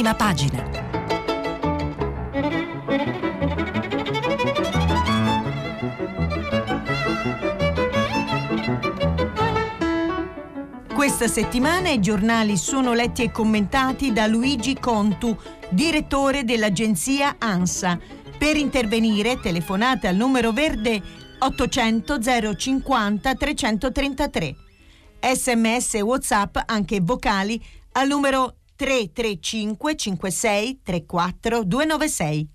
prima pagina. Questa settimana i giornali sono letti e commentati da Luigi Contu, direttore dell'agenzia ANSA. Per intervenire telefonate al numero verde 800 050 333. Sms e WhatsApp anche vocali al numero 335 56 34 296.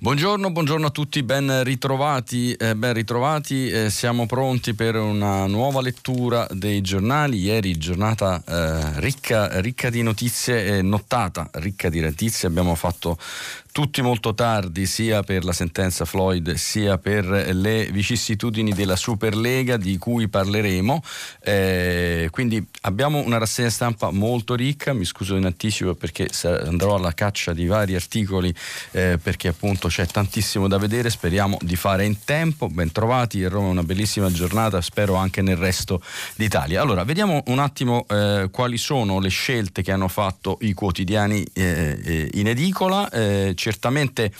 Buongiorno, buongiorno, a tutti, ben ritrovati, eh, ben ritrovati. Eh, siamo pronti per una nuova lettura dei giornali. Ieri giornata eh, ricca, ricca, di notizie, nottata ricca di notizie. Abbiamo fatto tutti molto tardi sia per la sentenza Floyd sia per le vicissitudini della Superlega di cui parleremo. Eh, quindi abbiamo una rassegna stampa molto ricca, mi scuso in anticipo perché andrò alla caccia di vari articoli eh, perché appunto c'è tantissimo da vedere, speriamo di fare in tempo. Bentrovati, a Roma è una bellissima giornata, spero anche nel resto d'Italia. Allora, vediamo un attimo eh, quali sono le scelte che hanno fatto i quotidiani eh, eh, in edicola certamente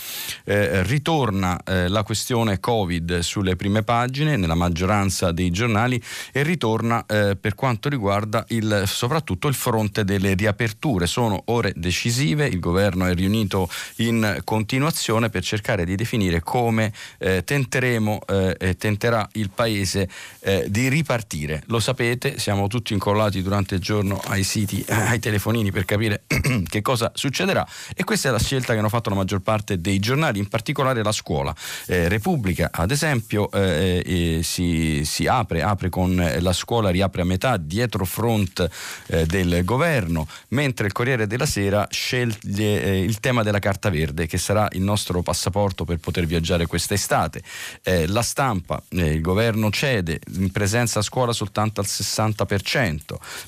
eh, ritorna eh, la questione Covid sulle prime pagine nella maggioranza dei giornali e ritorna eh, per quanto riguarda il, soprattutto il fronte delle riaperture. Sono ore decisive, il governo è riunito in continuazione per cercare di definire come eh, tenteremo eh, e tenterà il Paese eh, di ripartire. Lo sapete, siamo tutti incollati durante il giorno ai siti, ai telefonini per capire che cosa succederà e questa è la scelta che hanno fatto la maggior parte dei giornali, in particolare la scuola. Eh, Repubblica, ad esempio, eh, eh, si, si, apre, apre con la scuola riapre a metà dietro front eh, del governo, mentre il Corriere della Sera sceglie eh, il tema della carta verde, che sarà il nostro passaporto per poter viaggiare quest'estate. Eh, la stampa, il governo cede, in presenza a scuola soltanto al 60%,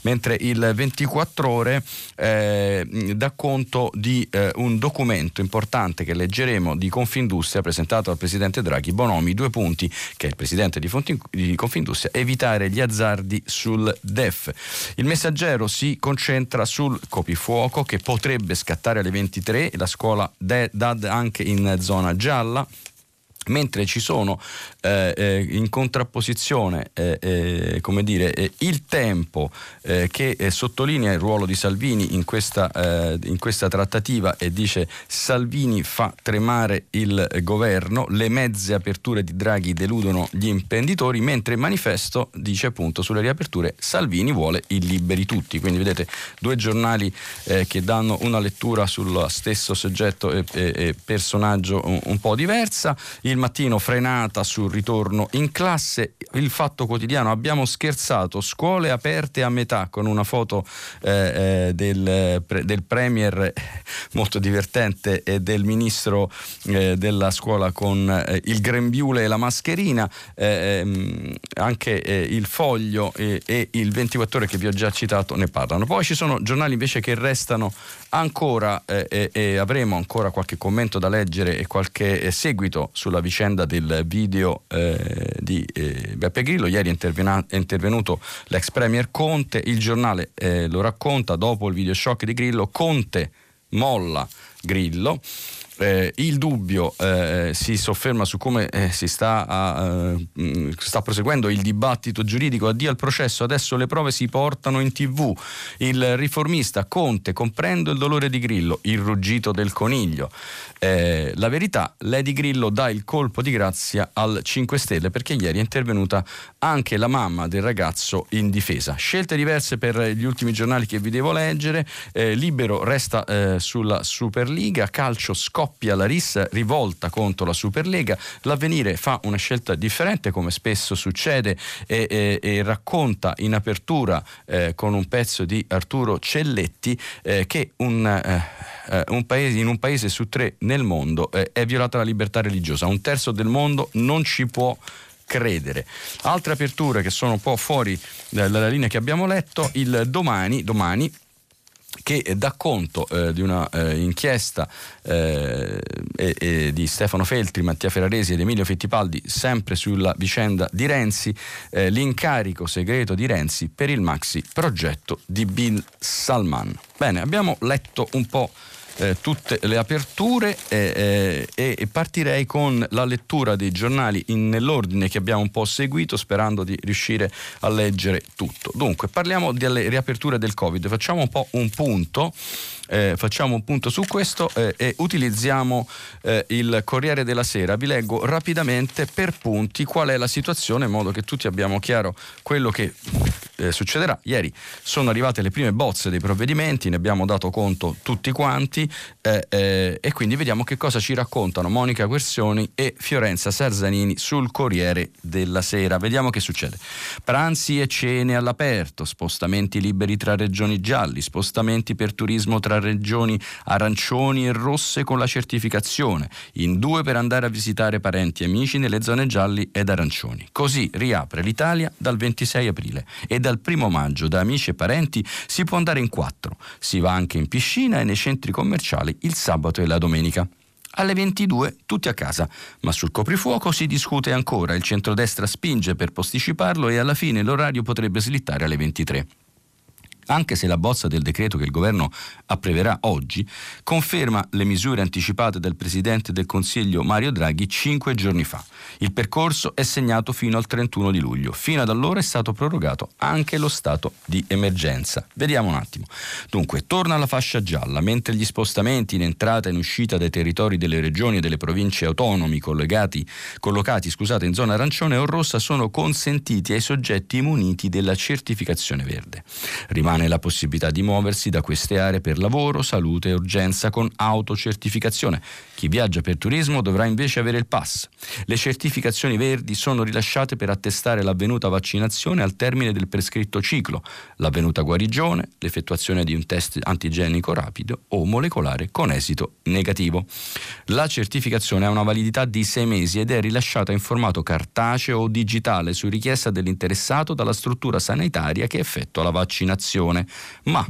mentre il 24 ore dà conto di un documento importante importante che leggeremo di Confindustria presentato dal Presidente Draghi Bonomi, due punti che il Presidente di, Fonti, di Confindustria, evitare gli azzardi sul DEF. Il messaggero si concentra sul coprifuoco che potrebbe scattare alle 23 la scuola DAD anche in zona gialla mentre ci sono eh, eh, in contrapposizione eh, eh dire, eh, il tempo eh, che sottolinea il ruolo di Salvini in questa, in questa, trattativa e dice Salvini fa tremare il governo, le mezze aperture di Draghi deludono gli imprenditori, mentre il manifesto dice appunto sulle riaperture Salvini vuole il liberi tutti, quindi vedete due giornali che danno una lettura sullo stesso soggetto e, e, e personaggio un, un po' diversa. Il mattino frenata sul ritorno in classe, il fatto quotidiano abbiamo scherzato, scuole aperte a metà con una foto eh, eh del, del, Premier molto divertente e del Ministro eh, della scuola con eh, il grembiule e la mascherina, eh, ehm, anche eh, il Foglio e il 24 ore che vi ho già citato ne parlano. Poi ci sono giornali invece che restano ancora e avremo ancora qualche commento da leggere e qualche seguito sulla vicenda del video eh, di eh, Beppe Grillo. Ieri è, intervenuto l'ex premier Conte, il giornale eh, lo racconta, dopo il video shock di Grillo, Conte molla Grillo eh, il dubbio eh, si sofferma su come eh, si sta, a, uh, sta, proseguendo il dibattito giuridico, addio al processo, adesso le prove si portano in tv, il riformista Conte, comprendo il dolore di Grillo, il ruggito del coniglio, eh, la verità, Lady Grillo dà il colpo di grazia al 5 Stelle perché ieri è intervenuta anche la mamma del ragazzo in difesa. Scelte diverse per gli ultimi giornali che vi devo leggere, eh, Libero resta eh, sulla Superliga, calcio scoppia scoppia la rissa rivolta contro la Superlega, l'avvenire fa una scelta differente come spesso succede e, e, e racconta in apertura eh, con un pezzo di Arturo Celletti eh, che un, eh, eh un paese, in un paese su tre nel mondo eh, è violata la libertà religiosa, un terzo del mondo non ci può credere. Altre aperture che sono un po' fuori dalla linea che abbiamo letto, il domani, domani che dà conto eh, di una eh, inchiesta eh, di Stefano Feltri, Mattia Ferraresi ed Emilio Fittipaldi sempre sulla vicenda di Renzi, eh, l'incarico segreto di Renzi per il maxi progetto di Bill Salman. Bene, abbiamo letto un po' eh, tutte le aperture eh, eh, e partirei con la lettura dei giornali in, nell'ordine che abbiamo un po' seguito sperando di riuscire a leggere tutto. Dunque, parliamo delle riaperture del Covid, facciamo un po' un punto. Eh, facciamo un punto su questo eh, e utilizziamo eh, il Corriere della Sera. Vi leggo rapidamente per punti qual è la situazione in modo che tutti abbiamo chiaro quello che eh, succederà. Ieri sono arrivate le prime bozze dei provvedimenti, ne abbiamo dato conto tutti quanti eh, eh, e quindi vediamo che cosa ci raccontano Monica Quersioni e Fiorenza Sarzanini sul Corriere della Sera. Vediamo che succede. Pranzi e cene all'aperto, spostamenti liberi tra regioni gialli, spostamenti per turismo tra regioni arancioni e rosse con la certificazione, in due per andare a visitare parenti e amici nelle zone gialli ed arancioni. Così riapre l'Italia dal 26 aprile e da dal primo maggio da amici e parenti si può andare in quattro. Si va anche in piscina e nei centri commerciali il sabato e la domenica. Alle 22 tutti a casa, ma sul coprifuoco si discute ancora, il centrodestra spinge per posticiparlo e alla fine l'orario potrebbe slittare alle 23 anche se la bozza del decreto che il governo approverà oggi conferma le misure anticipate dal Presidente del Consiglio Mario Draghi cinque giorni fa. Il percorso è segnato fino al 31 di luglio. Fino ad allora è stato prorogato anche lo stato di emergenza. Vediamo un attimo. Dunque, torna la fascia gialla, mentre gli spostamenti in entrata e in uscita dai territori delle regioni e delle province autonomi collocati scusate, in zona arancione o rossa sono consentiti ai soggetti muniti della certificazione verde. Rimane rimane la possibilità di muoversi da queste aree per lavoro, salute e urgenza con autocertificazione. Chi viaggia per turismo dovrà invece avere il pass. Le certificazioni verdi sono rilasciate per attestare l'avvenuta vaccinazione al termine del prescritto ciclo, l'avvenuta guarigione, l'effettuazione di un test antigenico rapido o molecolare con esito negativo. La certificazione ha una validità di sei mesi ed è rilasciata in formato cartaceo o digitale su richiesta dell'interessato dalla struttura sanitaria che effettua la vaccinazione ma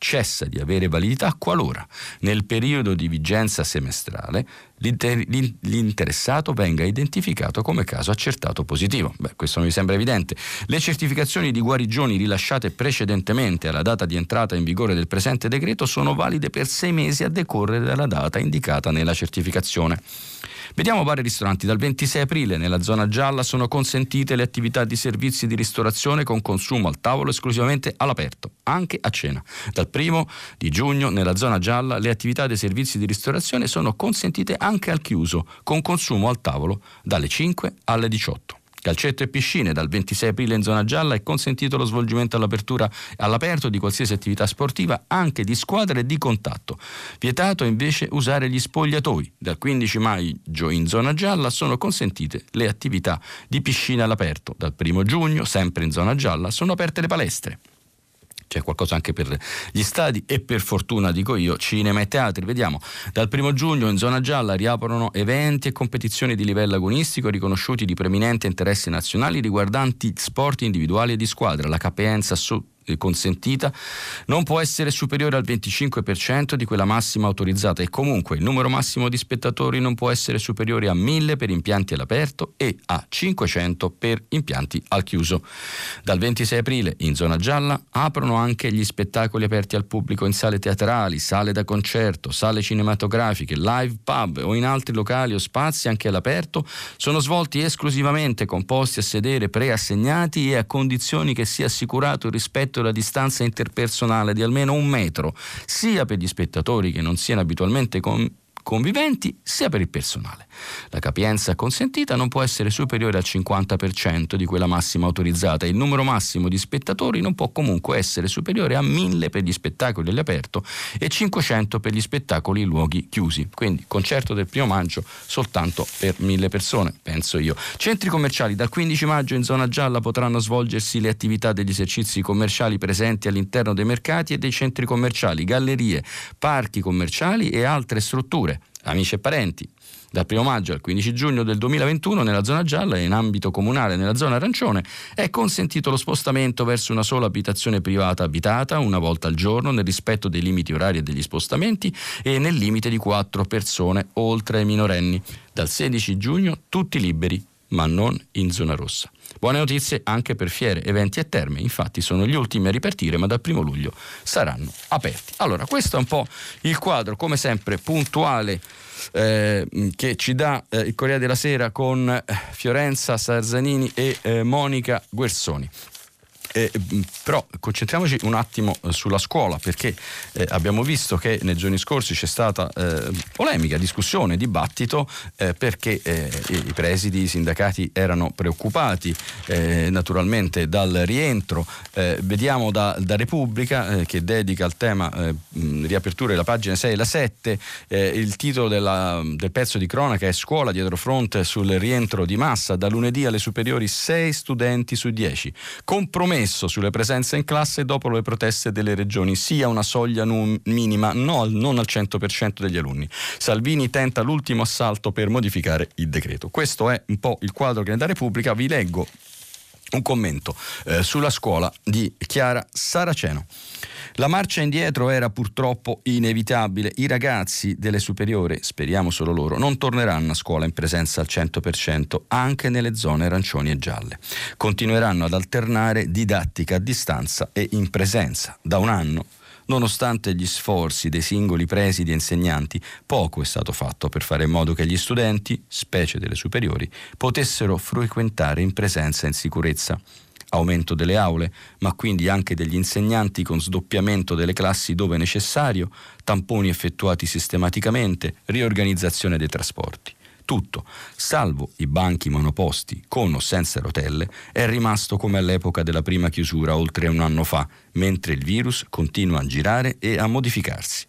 cessa di avere validità qualora nel periodo di vigenza semestrale l'inter- l'interessato venga identificato come caso accertato positivo. Beh, questo non mi sembra evidente. Le certificazioni di guarigioni rilasciate precedentemente alla data di entrata in vigore del presente decreto sono valide per sei mesi a decorrere dalla data indicata nella certificazione. Vediamo vari ristoranti. Dal 26 aprile nella zona gialla sono consentite le attività di servizi di ristorazione con consumo al tavolo esclusivamente all'aperto, anche a cena. Dal 1 di giugno nella zona gialla le attività dei servizi di ristorazione sono consentite anche al chiuso, con consumo al tavolo dalle 5 alle 18. Calcetto e piscine, dal 26 aprile in zona gialla è consentito lo svolgimento all'aperto di qualsiasi attività sportiva, anche di squadra e di contatto. Vietato invece usare gli spogliatoi. Dal 15 maggio in zona gialla sono consentite le attività di piscina all'aperto. Dal 1 giugno, sempre in zona gialla, sono aperte le palestre c'è qualcosa anche per gli stadi e per fortuna dico io cinema e teatri. Vediamo. Dal primo giugno in zona gialla riaprono eventi e competizioni di livello agonistico riconosciuti di preminente interesse nazionali riguardanti sport individuali e di squadra. La capienza su consentita non può essere superiore al 25% di quella massima autorizzata e comunque il numero massimo di spettatori non può essere superiore a 1000 per impianti all'aperto e a 500 per impianti al chiuso. Dal 26 aprile in zona gialla aprono anche gli spettacoli aperti al pubblico in sale teatrali, sale da concerto, sale cinematografiche, live pub o in altri locali o spazi anche all'aperto sono svolti esclusivamente con posti a sedere preassegnati e a condizioni che sia assicurato il rispetto rispetto alla distanza interpersonale di almeno un metro, sia per gli spettatori che non siano abitualmente con conviventi sia per il personale. La capienza consentita non può essere superiore al 50% di quella massima autorizzata e il numero massimo di spettatori non può comunque essere superiore a 1000 per gli spettacoli all'aperto e 500 per gli spettacoli in luoghi chiusi. Quindi concerto del primo maggio soltanto per 1000 persone, penso io. Centri commerciali dal 15 maggio in zona gialla potranno svolgersi le attività degli esercizi commerciali presenti all'interno dei mercati e dei centri commerciali, gallerie, parchi commerciali e altre strutture amici e parenti. Dal 1 maggio al 15 giugno del 2021 nella zona gialla e in ambito comunale nella zona arancione è consentito lo spostamento verso una sola abitazione privata abitata una volta al giorno nel rispetto dei limiti orari e degli spostamenti e nel limite di quattro persone oltre ai minorenni. Dal 16 giugno tutti liberi ma non in zona rossa. Buone notizie anche per fiere, eventi e terme, infatti sono gli ultimi a ripartire ma dal primo luglio saranno aperti. Allora, questo è un po' il quadro, come sempre, puntuale eh, che ci dà eh, il Corriere della Sera con eh, Fiorenza Sarzanini e eh, Monica Guersoni. Eh, però concentriamoci un attimo eh, sulla scuola perché eh, abbiamo visto che nei giorni scorsi c'è stata eh, polemica, discussione, dibattito eh, perché eh, i presidi, i sindacati erano preoccupati naturalmente dal rientro. vediamo da, da Repubblica che dedica al tema riaperture la pagina 6 e la 7 il titolo della, del pezzo di cronaca è Scuola dietro fronte sul rientro di massa da lunedì alle superiori 6 studenti su 10. Compromesso messo sulle presenze in classe dopo le proteste delle regioni, sia una soglia num- minima, no, non al 100% degli alunni. Salvini tenta l'ultimo assalto per modificare il decreto. Questo è un po' il quadro che ne dà Repubblica. Vi leggo un commento eh, sulla scuola di Chiara Saraceno. La marcia indietro era purtroppo inevitabile. I ragazzi delle superiori, speriamo solo loro, non torneranno a scuola in presenza al 100% anche nelle zone arancioni e gialle. Continueranno ad alternare didattica a distanza e in presenza. Da un anno Nonostante gli sforzi dei singoli presidi e insegnanti, poco è stato fatto per fare in modo che gli studenti, specie delle superiori, potessero frequentare in presenza e in sicurezza aumento delle aule, ma quindi anche degli insegnanti con sdoppiamento delle classi dove necessario, tamponi effettuati sistematicamente, riorganizzazione dei trasporti. Tutto, salvo i banchi monoposti con o senza rotelle, è rimasto come all'epoca della prima chiusura oltre un anno fa, mentre il virus continua a girare e a modificarsi.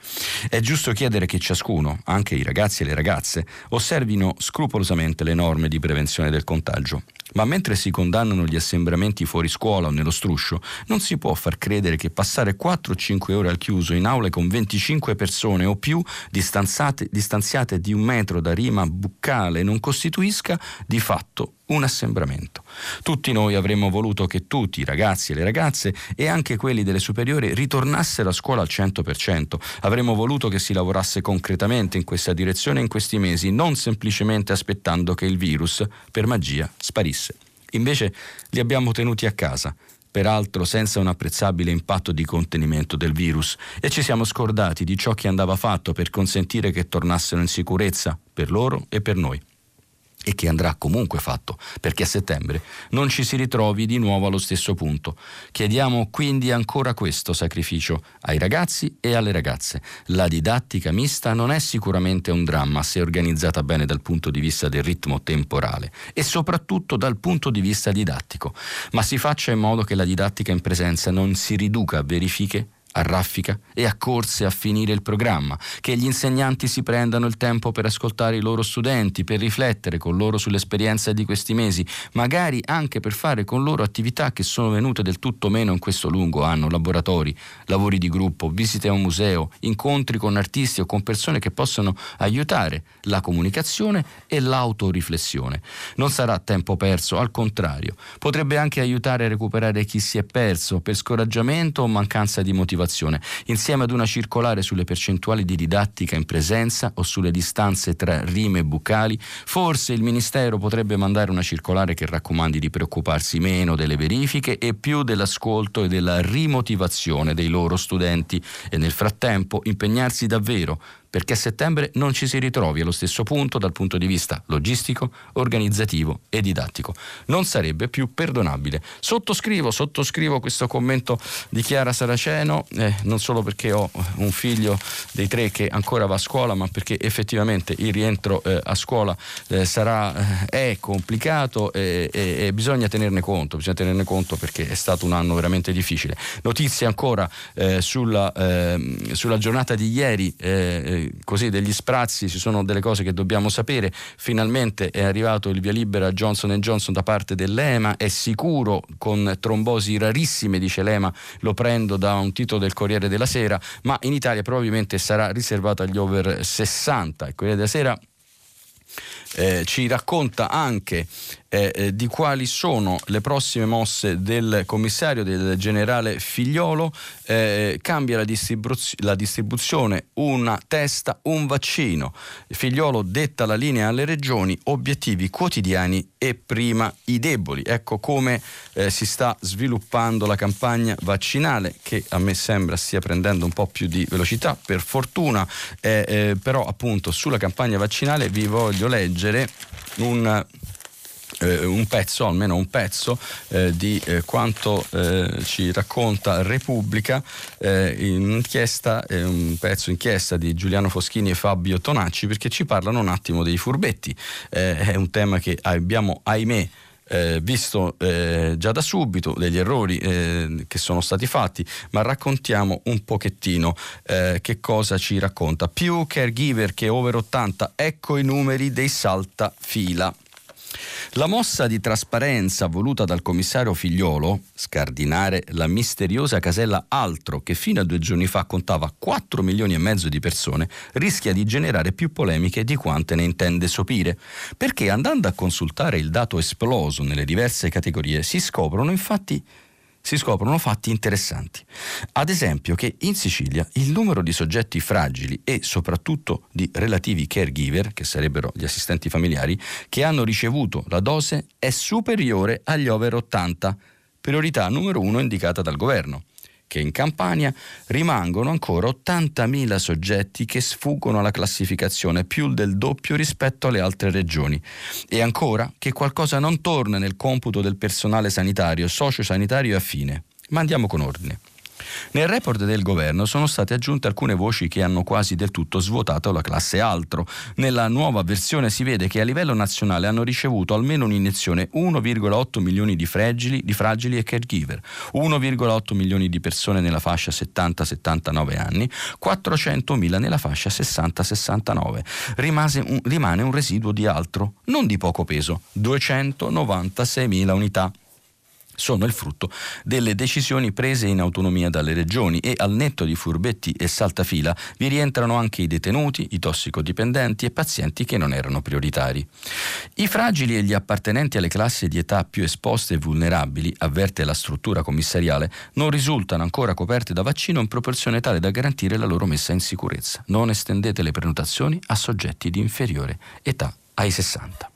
È giusto chiedere che ciascuno, anche i ragazzi e le ragazze, osservino scrupolosamente le norme di prevenzione del contagio. Ma mentre si condannano gli assembramenti fuori scuola o nello struscio, non si può far credere che passare 4 5 ore al chiuso in aule con 25 persone o più distanziate di un metro da rima buccale non costituisca di fatto un assembramento. Tutti noi avremmo voluto che tutti, i ragazzi e le ragazze e anche quelli delle superiori, ritornassero a scuola al 100%. Avremmo voluto che si lavorasse concretamente in questa direzione in questi mesi, non semplicemente aspettando che il virus, per magia, sparisse. Invece li abbiamo tenuti a casa, peraltro senza un apprezzabile impatto di contenimento del virus, e ci siamo scordati di ciò che andava fatto per consentire che tornassero in sicurezza per loro e per noi e che andrà comunque fatto, perché a settembre non ci si ritrovi di nuovo allo stesso punto. Chiediamo quindi ancora questo sacrificio ai ragazzi e alle ragazze. La didattica mista non è sicuramente un dramma se organizzata bene dal punto di vista del ritmo temporale e soprattutto dal punto di vista didattico, ma si faccia in modo che la didattica in presenza non si riduca a verifiche a raffica e a corse a finire il programma, che gli insegnanti si prendano il tempo per ascoltare i loro studenti, per riflettere con loro sull'esperienza di questi mesi, magari anche per fare con loro attività che sono venute del tutto meno in questo lungo anno, laboratori, lavori di gruppo, visite a un museo, incontri con artisti o con persone che possono aiutare la comunicazione e l'autoriflessione. Non sarà tempo perso, al contrario, potrebbe anche aiutare a recuperare chi si è perso per scoraggiamento o mancanza di motivazione motivazione, insieme ad una circolare sulle percentuali di didattica in presenza o sulle distanze tra rime e bucali, forse il Ministero potrebbe mandare una circolare che raccomandi di preoccuparsi meno delle verifiche e più dell'ascolto e della rimotivazione dei loro studenti e nel frattempo impegnarsi davvero perché a settembre non ci si ritrovi allo stesso punto dal punto di vista logistico, organizzativo e didattico. Non sarebbe più perdonabile. Sottoscrivo, sottoscrivo questo commento di Chiara Saraceno, eh, non solo perché ho un figlio dei tre che ancora va a scuola, ma perché effettivamente il rientro eh, a scuola eh, sarà, eh, è complicato e, e, e, bisogna tenerne conto, bisogna tenerne conto perché è stato un anno veramente difficile. Notizie ancora eh, sulla, ehm, sulla, giornata di ieri eh, così degli sprazzi, ci sono delle cose che dobbiamo sapere. Finalmente è arrivato il via libera a Johnson Johnson da parte dell'EMA, è sicuro con trombosi rarissime, dice l'EMA, lo prendo da un titolo del Corriere della Sera, ma in Italia probabilmente sarà riservato agli over 60. Il Corriere della Sera eh, ci racconta anche eh, eh, di quali sono le prossime mosse del commissario del generale Figliolo. Eh, cambia la, distribuz- la distribuzione, una testa, un vaccino. Figliolo detta la linea alle regioni, obiettivi quotidiani e prima i deboli. Ecco come eh, si sta sviluppando la campagna vaccinale che a me sembra stia prendendo un po' più di velocità, per fortuna, eh, eh, però appunto sulla campagna vaccinale vi voglio leggere un eh, un pezzo, almeno un pezzo, eh, di eh, quanto eh, ci racconta Repubblica, eh, in eh, un pezzo inchiesta di Giuliano Foschini e Fabio Tonacci, perché ci parlano un attimo dei furbetti. è un tema che abbiamo, ahimè, eh, visto eh, già da subito degli errori eh, che sono stati fatti, ma raccontiamo un pochettino che cosa ci racconta. Più caregiver che over 80, ecco i numeri dei saltafila. La mossa di trasparenza voluta dal commissario Figliolo, scardinare la misteriosa casella altro che fino a due giorni fa contava 4 milioni e mezzo di persone, rischia di generare più polemiche di quante ne intende sopire, perché andando a consultare il dato esploso nelle diverse categorie si scoprono infatti si scoprono fatti interessanti. Ad esempio che in Sicilia il numero di soggetti fragili e soprattutto di relativi caregiver, che sarebbero gli assistenti familiari, che hanno ricevuto la dose è superiore agli over 80, priorità numero uno indicata dal governo che in Campania rimangono ancora 80.000 soggetti che sfuggono alla classificazione, più del doppio rispetto alle altre regioni. E ancora che qualcosa non torna nel computo del personale sanitario, sociosanitario e affine. Ma andiamo con ordine. Nel report del governo sono state aggiunte alcune voci che hanno quasi del tutto svuotato la classe altro. Nella nuova versione si vede che a livello nazionale hanno ricevuto almeno un'iniezione 1,8 milioni di fragili, di fragili e caregiver, 1,8 milioni di persone nella fascia 70-79 anni, 400.000 nella fascia 60-69. Un, rimane un residuo di altro, non di poco peso, 296.000 unità sono il frutto delle decisioni prese in autonomia dalle regioni e al netto di furbetti e saltafila vi rientrano anche i detenuti, i tossicodipendenti e pazienti che non erano prioritari. I fragili e gli appartenenti alle classi di età più esposte e vulnerabili, avverte la struttura commissariale, non risultano ancora coperti da vaccino in proporzione tale da garantire la loro messa in sicurezza. Non estendete le prenotazioni a soggetti di inferiore età ai 60.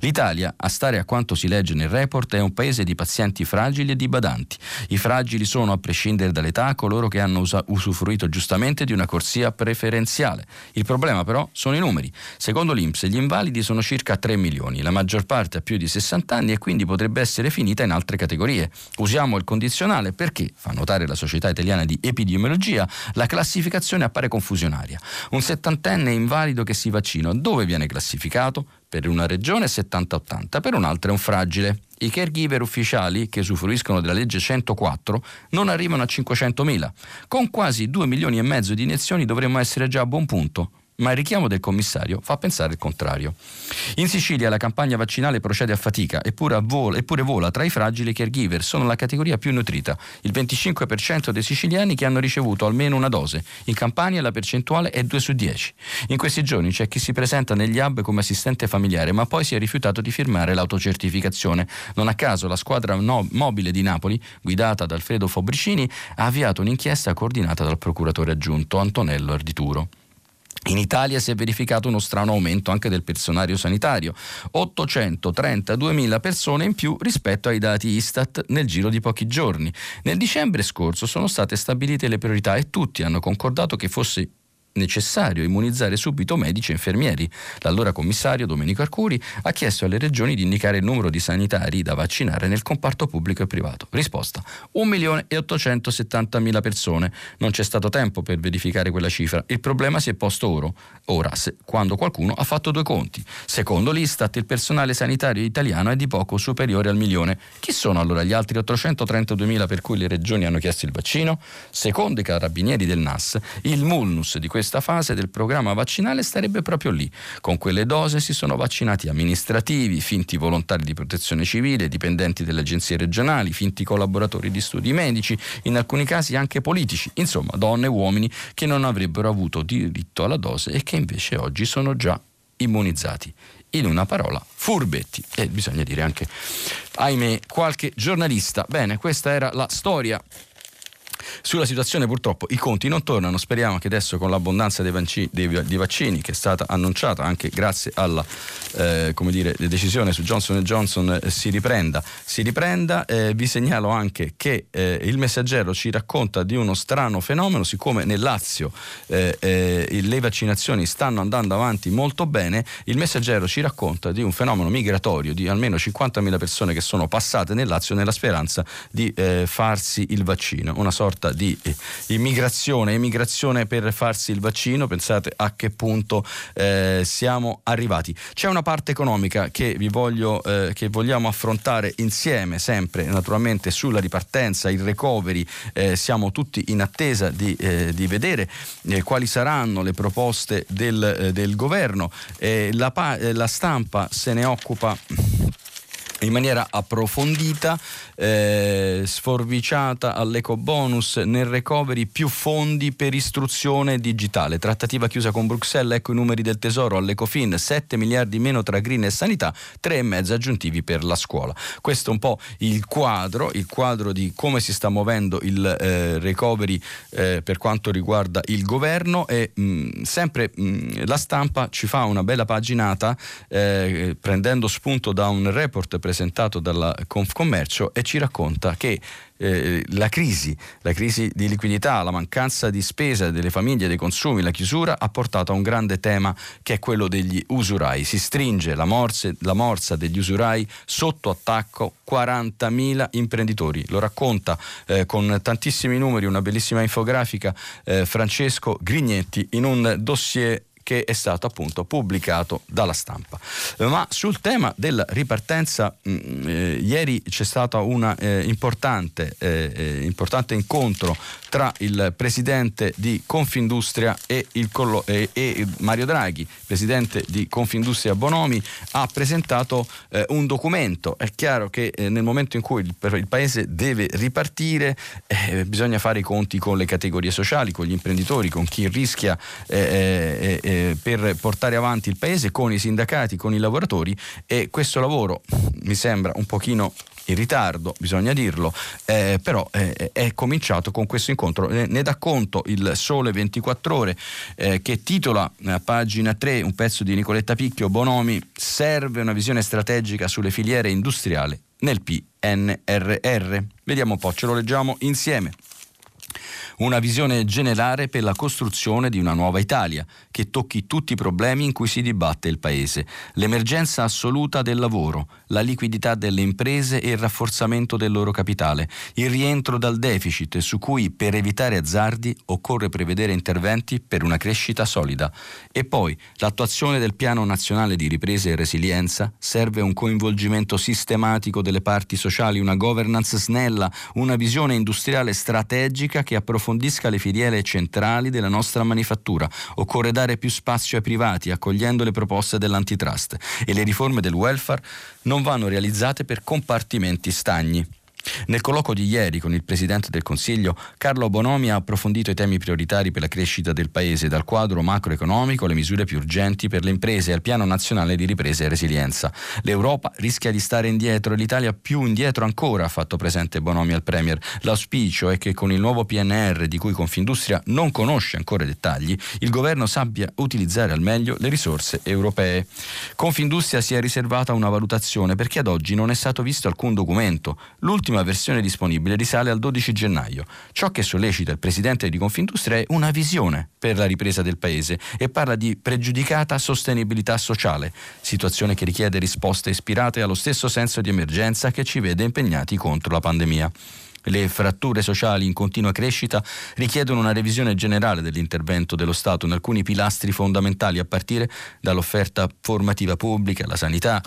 L'Italia, a stare a quanto si legge nel report, è un paese di pazienti fragili e di badanti. I fragili sono, a prescindere dall'età, coloro che hanno usufruito giustamente di una corsia preferenziale. Il problema però sono i numeri. Secondo l'Inps gli invalidi sono circa 3 milioni, la maggior parte ha più di 60 anni e quindi potrebbe essere finita in altre categorie. Usiamo il condizionale perché, fa notare la Società Italiana di Epidemiologia, la classificazione appare confusionaria. Un settantenne invalido che si vaccina, dove viene classificato? Per una regione è 70-80, per un'altra è un fragile. I caregiver ufficiali che usufruiscono della legge 104 non arrivano a 500.000. Con quasi 2 milioni e mezzo di iniezioni dovremmo essere già a buon punto ma il richiamo del commissario fa pensare il contrario. In Sicilia la campagna vaccinale procede a fatica, eppure, vola, eppure vola tra i fragili caregiver, sono la categoria più nutrita, il 25% dei siciliani che hanno ricevuto almeno una dose, in Campania la percentuale è 2 su 10. In questi giorni c'è chi si presenta negli hub come assistente familiare, ma poi si è rifiutato di firmare l'autocertificazione. Non a caso la squadra no- mobile di Napoli, guidata da Alfredo Fabricini, ha avviato un'inchiesta coordinata dal procuratore aggiunto Antonello Ardituro. In Italia si è verificato uno strano aumento anche del personario sanitario, 832.000 persone in più rispetto ai dati Istat nel giro di pochi giorni. Nel dicembre scorso sono state stabilite le priorità e tutti hanno concordato che fosse necessario immunizzare subito medici e infermieri. L'allora commissario Domenico Arcuri ha chiesto alle regioni di indicare il numero di sanitari da vaccinare nel comparto pubblico e privato. Risposta: 1 milione e 870 mila persone. Non c'è stato tempo per verificare quella cifra. Il problema si è posto ora, ora se, quando qualcuno ha fatto due conti. Secondo l'Istat il personale sanitario italiano è di poco superiore al milione. Chi sono allora gli altri 832 mila per cui le regioni hanno chiesto il vaccino? Secondo i carabinieri del NAS, il mulnus di questo questa fase del programma vaccinale starebbe proprio lì. Con quelle dose si sono vaccinati amministrativi, finti volontari di protezione civile, dipendenti delle agenzie regionali, finti collaboratori di studi medici, in alcuni casi anche politici, insomma donne e uomini che non avrebbero avuto diritto alla dose e che invece oggi sono già immunizzati. in una parola, furbetti. E bisogna dire anche, ahimè, qualche giornalista. Bene, questa era la storia sulla situazione purtroppo i conti non tornano, speriamo che adesso con l'abbondanza dei, vaccini, dei, dei vaccini che è stata annunciata anche grazie alla eh, dire, decisione su Johnson Johnson eh, si riprenda. Si riprenda. Eh, vi segnalo anche che eh, il messaggero ci racconta di uno strano fenomeno, siccome nel Lazio eh, le vaccinazioni stanno andando avanti molto bene, il messaggero ci racconta di un fenomeno migratorio di almeno 50.000 persone che sono passate nel Lazio nella speranza di farsi il vaccino, una sorta sorta di eh, immigrazione, emigrazione per farsi il vaccino, pensate a che punto eh, siamo arrivati. C'è una parte economica che vi voglio, eh, che vogliamo affrontare insieme, sempre naturalmente sulla ripartenza, il recovery, eh, siamo tutti in attesa di, eh, di vedere eh, quali saranno le proposte del, del governo. La, la stampa se ne occupa in maniera approfondita, eh, sforbiciata all'eco bonus nel recovery più fondi per istruzione digitale. Trattativa chiusa con Bruxelles, ecco i numeri del tesoro all'Ecofin, 7 miliardi meno tra green e sanità, 3,5 aggiuntivi per la scuola. Questo è un po' il quadro, il quadro di come si sta muovendo il eh, recovery eh, per quanto riguarda il governo e mh, mm, sempre mh, mm, la stampa ci fa una bella paginata eh, prendendo spunto da un report presentato dalla Confcommercio e ci racconta che eh, la, crisi, la crisi di liquidità, la mancanza di spesa delle famiglie, dei consumi, la chiusura ha portato a un grande tema che è quello degli usurai. Si stringe la, morse, la morsa degli usurai sotto attacco 40.000 imprenditori. Lo racconta eh, con tantissimi numeri, una bellissima infografica eh, Francesco Grignetti in un dossier che è stato appunto pubblicato dalla stampa. Ma sul tema della ripartenza, mh, mm, eh, ieri c'è stato un eh, importante, eh, eh, importante, incontro tra il presidente di Confindustria e, collo- e, Mario Draghi, presidente di Confindustria Bonomi, ha presentato eh, un documento. È chiaro che eh, nel momento in cui il, il paese deve ripartire bisogna fare i conti con le categorie sociali, con gli imprenditori, con chi rischia eh, per portare avanti il paese con i sindacati, con i lavoratori e questo lavoro mi sembra un pochino in ritardo, bisogna dirlo, eh, però eh, è cominciato con questo incontro. Ne, ne dà conto il Sole 24 Ore eh, che titola a pagina 3 un pezzo di Nicoletta Picchio, Bonomi, serve una visione strategica sulle filiere industriali nel PNRR. Vediamo un po', ce lo leggiamo insieme una visione generale per la costruzione di una nuova Italia, che tocchi tutti i problemi in cui si dibatte il Paese, l'emergenza assoluta del lavoro, la liquidità delle imprese e il rafforzamento del loro capitale, il rientro dal deficit su cui per evitare azzardi occorre prevedere interventi per una crescita solida. E poi l'attuazione del Piano Nazionale di Ripresa e Resilienza serve un coinvolgimento sistematico delle parti sociali, una governance snella, una visione industriale strategica che approfondisce approfondisca le filiere centrali della nostra manifattura. Occorre dare più spazio ai privati, accogliendo le proposte dell'antitrust. E le riforme del welfare non vanno realizzate per compartimenti stagni. Nel colloquio di ieri con il Presidente del Consiglio, Carlo Bonomi ha approfondito i temi prioritari per la crescita del Paese, dal quadro macroeconomico alle misure più urgenti per le imprese e al Piano Nazionale di Ripresa e Resilienza. L'Europa rischia di stare indietro e l'Italia più indietro ancora, ha fatto presente Bonomi al Premier. L'auspicio è che con il nuovo PNR, di cui Confindustria non conosce ancora i dettagli, il governo sappia utilizzare al meglio le risorse europee. Confindustria si è riservata una valutazione perché ad oggi non è stato visto alcun documento. L'ultima l'ultima versione disponibile risale al 12 gennaio. Ciò che sollecita il presidente di Confindustria è una visione per la ripresa del paese e parla di pregiudicata sostenibilità sociale, situazione che richiede risposte ispirate allo stesso senso di emergenza che ci vede impegnati contro la pandemia. Le fratture sociali in continua crescita richiedono una revisione generale dell'intervento dello Stato in alcuni pilastri fondamentali a partire dall'offerta formativa pubblica, la sanità,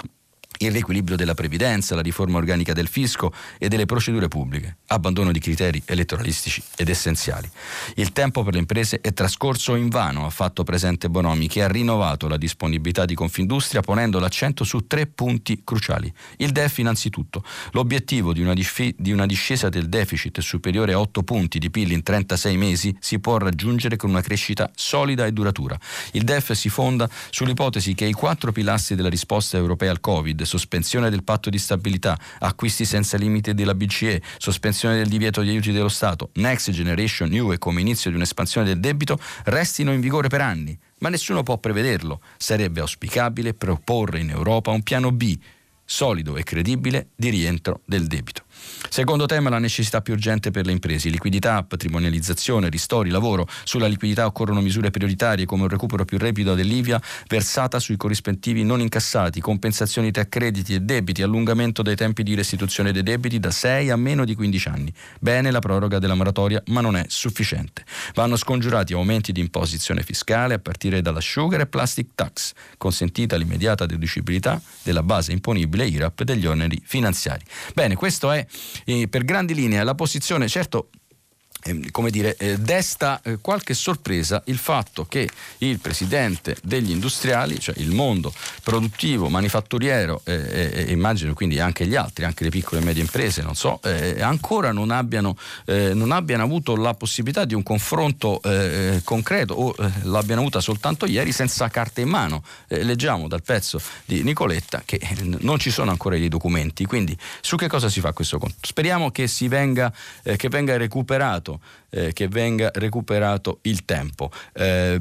il riequilibrio della previdenza, la riforma organica del fisco e delle procedure pubbliche, abbandono di criteri elettoralistici ed essenziali. Il tempo per le imprese è trascorso in vano, ha fatto presente Bonomi, che ha rinnovato la disponibilità di Confindustria ponendo l'accento su tre punti cruciali. Il DEF innanzitutto, l'obiettivo di una, dif- di una discesa del deficit superiore a 8 punti di PIL in 36 mesi si può raggiungere con una crescita solida e duratura. Il DEF si fonda sull'ipotesi che i quattro pilastri della risposta europea al Covid sospensione del patto di stabilità, acquisti senza limite della BCE, sospensione del divieto di aiuti dello Stato, Next Generation EU e come inizio di un'espansione del debito restino in vigore per anni. Ma nessuno può prevederlo. Sarebbe auspicabile proporre in Europa un piano B solido e credibile di rientro del debito. Secondo tema, la necessità più urgente per le imprese, liquidità, patrimonializzazione, ristori, lavoro. Sulla liquidità occorrono misure prioritarie come un recupero più rapido dell'IVIA versata sui corrispettivi non incassati, compensazioni tra crediti e debiti, allungamento dei tempi di restituzione dei debiti da 6 a meno di 15 anni. Bene la proroga della moratoria, ma non è sufficiente. Vanno scongiurati aumenti di imposizione fiscale a partire dalla sugar e plastic tax, consentita l'immediata deducibilità della base imponibile IRAP degli oneri finanziari. Bene, questo è eh, per grandi linee la posizione, certo come dire, eh, desta eh, qualche sorpresa il fatto che il presidente degli industriali, cioè il mondo produttivo, manifatturiero e immagino quindi anche gli altri, anche le piccole e medie imprese, non so, eh, ancora non abbiano, eh, non abbiano, avuto la possibilità di un confronto eh, concreto o l'abbiano avuta soltanto ieri senza carte in mano. leggiamo dal pezzo di Nicoletta che non ci sono ancora i documenti, quindi su che cosa si fa questo conto? Speriamo che, venga, che venga recuperato fatto eh, che venga recuperato il tempo. Eh,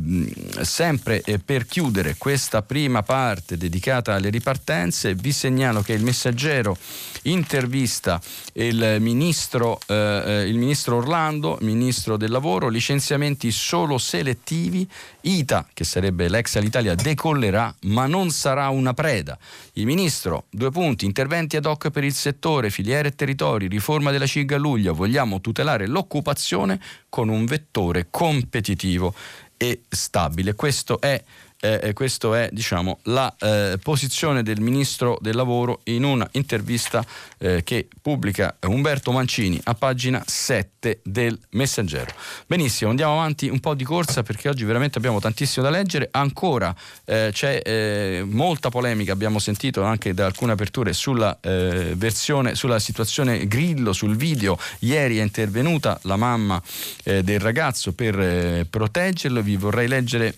sempre eh, per chiudere questa prima parte dedicata alle ripartenze, vi segnalo che il messaggero intervista il ministro, eh, eh, il ministro Orlando, ministro del lavoro, licenziamenti solo selettivi, ITA, che sarebbe l'ex Alitalia, decollerà ma non sarà una preda. Il ministro, due punti, interventi ad hoc per il settore, filiere e territori, riforma della CIG a luglio, vogliamo tutelare l'occupazione con un vettore competitivo e stabile. Questo è eh, questa è diciamo, la eh, posizione del Ministro del Lavoro in una intervista eh, che pubblica Umberto Mancini a pagina 7 del Messaggero. Benissimo, andiamo avanti un po' di corsa perché oggi veramente abbiamo tantissimo da leggere. Ancora eh, c'è eh, molta polemica, abbiamo sentito anche da alcune aperture sulla eh, versione, sulla situazione Grillo, sul video. Ieri è intervenuta la mamma del ragazzo per proteggerlo. Vi vorrei leggere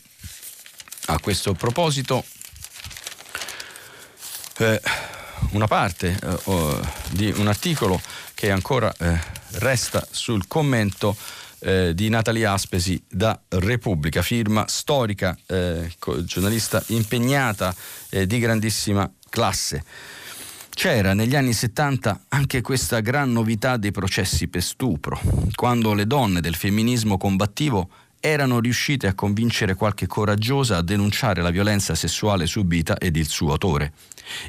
a questo proposito eh, una parte eh, di un articolo che ancora eh, resta sul commento eh, di Natalia Aspesi da Repubblica, firma storica, eh, giornalista impegnata eh, di grandissima classe. C'era negli anni 70 anche questa gran novità dei processi per stupro, quando le donne del femminismo combattivo erano riuscite a convincere qualche coraggiosa a denunciare la violenza sessuale subita ed il suo autore.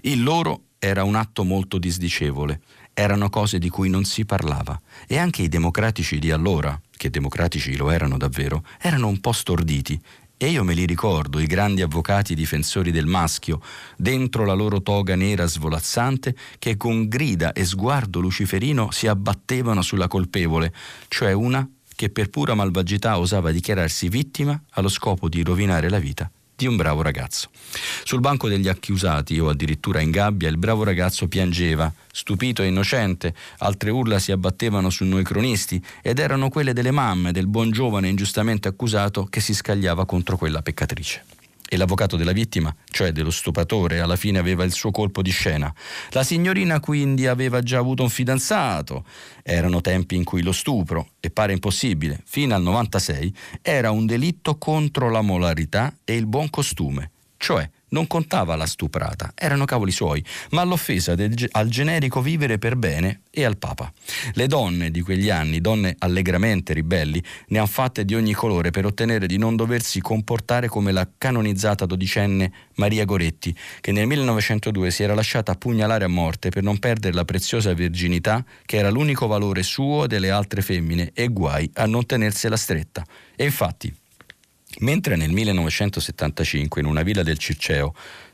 Il loro era un atto molto disdicevole, erano cose di cui non si parlava. E anche i democratici di allora, che democratici lo erano davvero, erano un po' storditi. E io me li ricordo, i grandi avvocati difensori del maschio, dentro la loro toga nera svolazzante, che con grida e sguardo luciferino si abbattevano sulla colpevole, cioè una che per pura malvagità osava dichiararsi vittima allo scopo di rovinare la vita di un bravo ragazzo. Sul banco degli accusati o addirittura in gabbia il bravo ragazzo piangeva, stupito e innocente, altre urla si abbattevano su noi cronisti ed erano quelle delle mamme del buon giovane ingiustamente accusato che si scagliava contro quella peccatrice e l'avvocato della vittima, cioè dello stupratore, alla fine aveva il suo colpo di scena. La signorina quindi aveva già avuto un fidanzato. Erano tempi in cui lo stupro, e pare impossibile, fino al 96, era un delitto contro la molarità e il buon costume, cioè non contava la stuprata, erano cavoli suoi, ma l'offesa del, al generico vivere per bene e al Papa. Le donne di quegli anni, donne allegramente ribelli, ne han fatte di ogni colore per ottenere di non doversi comportare come la canonizzata dodicenne Maria Goretti, che nel 1902 si era lasciata pugnalare a morte per non perdere la preziosa virginità che era l'unico valore suo e delle altre femmine e guai a non tenersela stretta. E infatti, Mentre nel 1975 in una villa del Circeo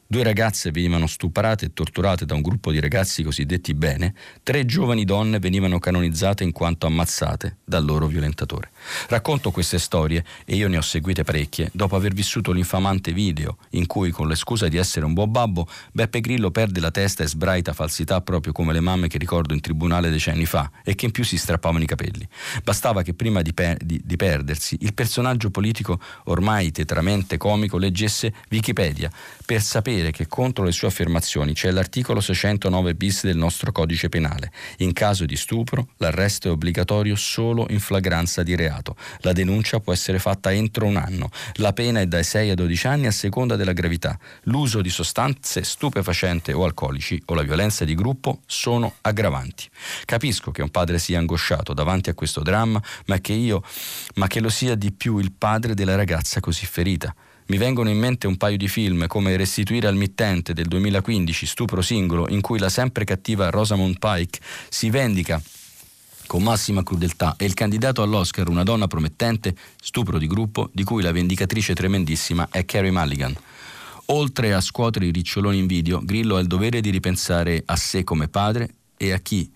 Due ragazze venivano stuprate e torturate da un gruppo di ragazzi cosiddetti bene, tre giovani donne venivano canonizzate in quanto ammazzate dal loro violentatore. Racconto queste storie, e io ne ho seguite parecchie, dopo aver vissuto l'infamante video in cui, con la scusa di essere un buon babbo, Beppe Grillo perde la testa e sbraita falsità proprio come le mamme che ricordo in tribunale decenni fa e che in più si strappavano i capelli. Bastava che prima di, per- di, di perdersi il personaggio politico ormai tetramente comico leggesse Wikipedia per sapere che contro le sue affermazioni c'è l'articolo 609 bis del nostro codice penale. In caso di stupro, l'arresto è obbligatorio solo in flagranza di reato. La denuncia può essere fatta entro un anno. La pena è dai 6 ai 12 anni a seconda della gravità. L'uso di sostanze stupefacenti o alcolici o la violenza di gruppo sono aggravanti. Capisco che un padre sia angosciato davanti a questo dramma, ma che io, ma che lo sia di più il padre della ragazza così ferita. Mi vengono in mente un paio di film come Restituire al mittente del 2015, stupro singolo, in cui la sempre cattiva Rosamund Pike si vendica con massima crudeltà e il candidato all'Oscar, una donna promettente, stupro di gruppo, di cui la vendicatrice tremendissima è Carrie Mulligan. Oltre a scuotere i riccioloni in video, Grillo ha il dovere di ripensare a sé come padre e a chi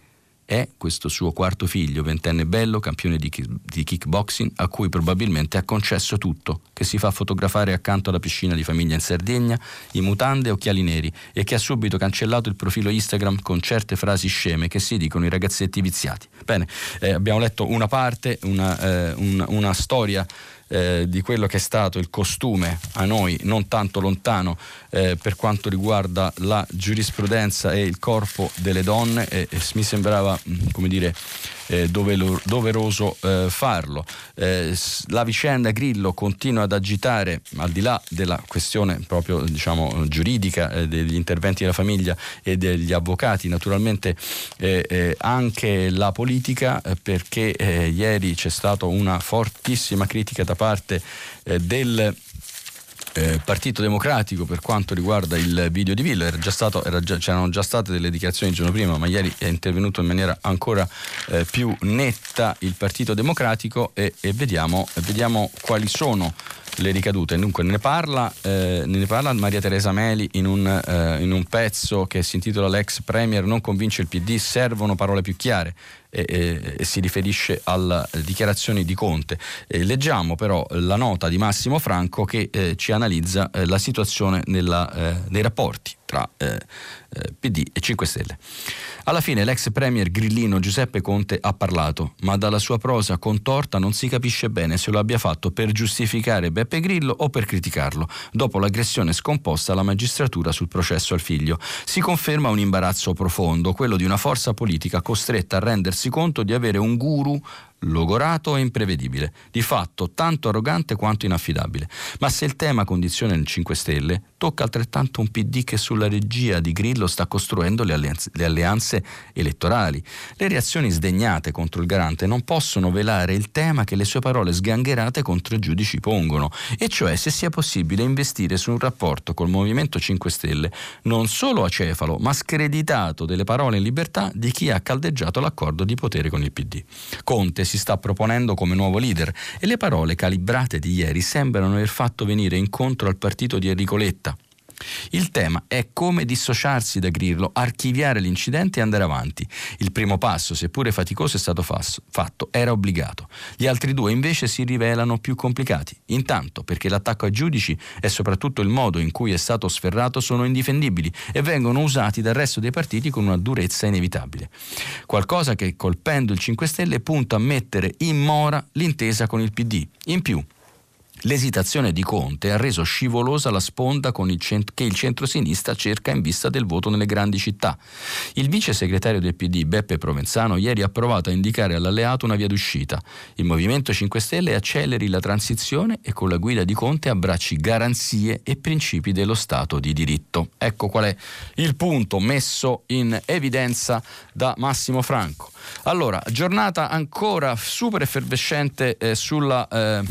è questo suo quarto figlio, ventenne bello, campione di, di, kickboxing, a cui probabilmente ha concesso tutto, che si fa fotografare accanto alla piscina di famiglia in Sardegna, in mutande e occhiali neri, e che ha subito cancellato il profilo Instagram con certe frasi sceme che si dicono i ragazzetti viziati. Bene, eh, abbiamo letto una parte, una, eh, un, una storia eh, di quello che è stato il costume a noi non tanto lontano eh, per quanto riguarda la giurisprudenza e il corpo delle donne e, e mi sembrava mm, come dire eh, doveroso eh, farlo. Eh, la vicenda Grillo continua ad agitare, al di là della questione proprio diciamo, giuridica eh, degli interventi della famiglia e degli avvocati, naturalmente eh, anche la politica, perché ieri c'è stata una fortissima critica da parte del eh, Partito Democratico per quanto riguarda il video di Villa, c'erano già state delle dichiarazioni il giorno prima, ma ieri è intervenuto in maniera ancora eh, più netta il Partito Democratico e, e vediamo, vediamo quali sono le ricadute. Dunque, ne parla, eh, ne parla Maria Teresa Meli in un, eh, in un, pezzo che si intitola L'ex Premier non convince il PD, servono parole più chiare e, e, si riferisce alle dichiarazioni di Conte. Eh, leggiamo però la nota di Massimo Franco che eh, ci analizza eh, la situazione nella, eh, nei rapporti tra PD e 5 Stelle. Alla fine l'ex premier grillino Giuseppe Conte ha parlato, ma dalla sua prosa contorta non si capisce bene se lo abbia fatto per giustificare Beppe Grillo o per criticarlo, dopo l'aggressione scomposta alla magistratura sul processo al figlio. Si conferma un imbarazzo profondo, quello di una forza politica costretta a rendersi conto di avere un guru logorato e imprevedibile, di fatto tanto arrogante quanto inaffidabile. Ma se il tema condiziona il 5 Stelle, tocca altrettanto un PD che sulla regia di Grillo sta costruendo le alleanze, le alleanze elettorali. Le reazioni sdegnate contro il garante non possono velare il tema che le sue parole sgangherate contro i giudici pongono, e cioè se sia possibile investire su un rapporto col Movimento 5 Stelle non solo acefalo, ma screditato delle parole in libertà di chi ha caldeggiato l'accordo di potere con il PD. Conte si sta proponendo come nuovo leader e le parole calibrate di ieri sembrano aver fatto venire incontro al partito di Enrico Letta. Il tema è come dissociarsi da Grillo, archiviare l'incidente e andare avanti. Il primo passo, seppure faticoso, è stato fatto, era obbligato. Gli altri due invece si rivelano più complicati. Intanto perché l'attacco ai giudici e soprattutto il modo in cui è stato sferrato sono indifendibili e vengono usati dal resto dei partiti con una durezza inevitabile. Qualcosa che colpendo il 5 Stelle punta a mettere in mora l'intesa con il PD. In più, L'esitazione di Conte ha reso scivolosa la sponda il cent- che il centro-sinistra cerca in vista del voto nelle grandi città. Il vice segretario del PD, Beppe Provenzano, ieri ha provato a indicare all'alleato una via d'uscita. Il Movimento 5 Stelle acceleri la transizione e con la guida di Conte abbracci garanzie e principi dello Stato di diritto. Ecco qual è il punto messo in evidenza da Massimo Franco. Allora, giornata ancora super effervescente eh, sulla, eh,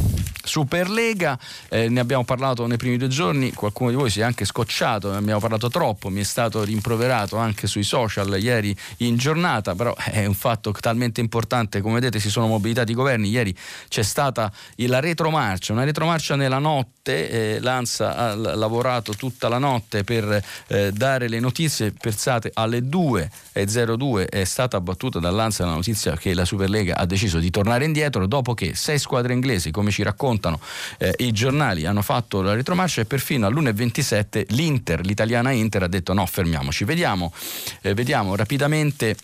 su Perle Superlega, eh, ne abbiamo parlato nei primi due giorni, qualcuno di voi si è anche scocciato, ne abbiamo parlato troppo, mi è stato rimproverato anche sui social ieri in giornata, però è un fatto talmente importante, come vedete si sono mobilitati i governi, ieri c'è stata la retromarcia, una retromarcia nella notte, eh, l'ANSA ha lavorato tutta la notte per eh, dare le notizie, pensate alle 2.02 è stata battuta dall'ANSA la notizia che la Superlega ha deciso di tornare indietro dopo che sei squadre inglesi, come ci raccontano eh, i giornali, hanno fatto la retromarcia e perfino all'1.27 l'Inter, l'italiana Inter ha detto no fermiamoci, vediamo, eh, vediamo rapidamente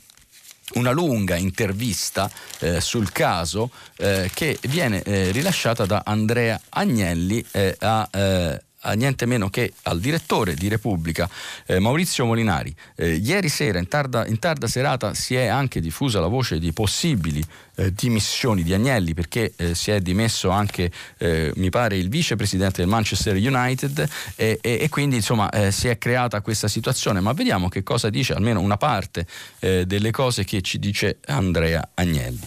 una lunga intervista eh, sul caso eh, che viene eh, rilasciata da Andrea Agnelli eh, a eh, a niente meno che al direttore di Repubblica eh, Maurizio Molinari. Eh, ieri sera, in tarda, in tarda, serata, si è anche diffusa la voce di possibili eh, dimissioni di Agnelli perché eh, si è dimesso anche, eh, mi pare, il vicepresidente del Manchester United e, e, e quindi insomma eh, si è creata questa situazione. Ma vediamo che cosa dice almeno una parte delle cose che ci dice Andrea Agnelli.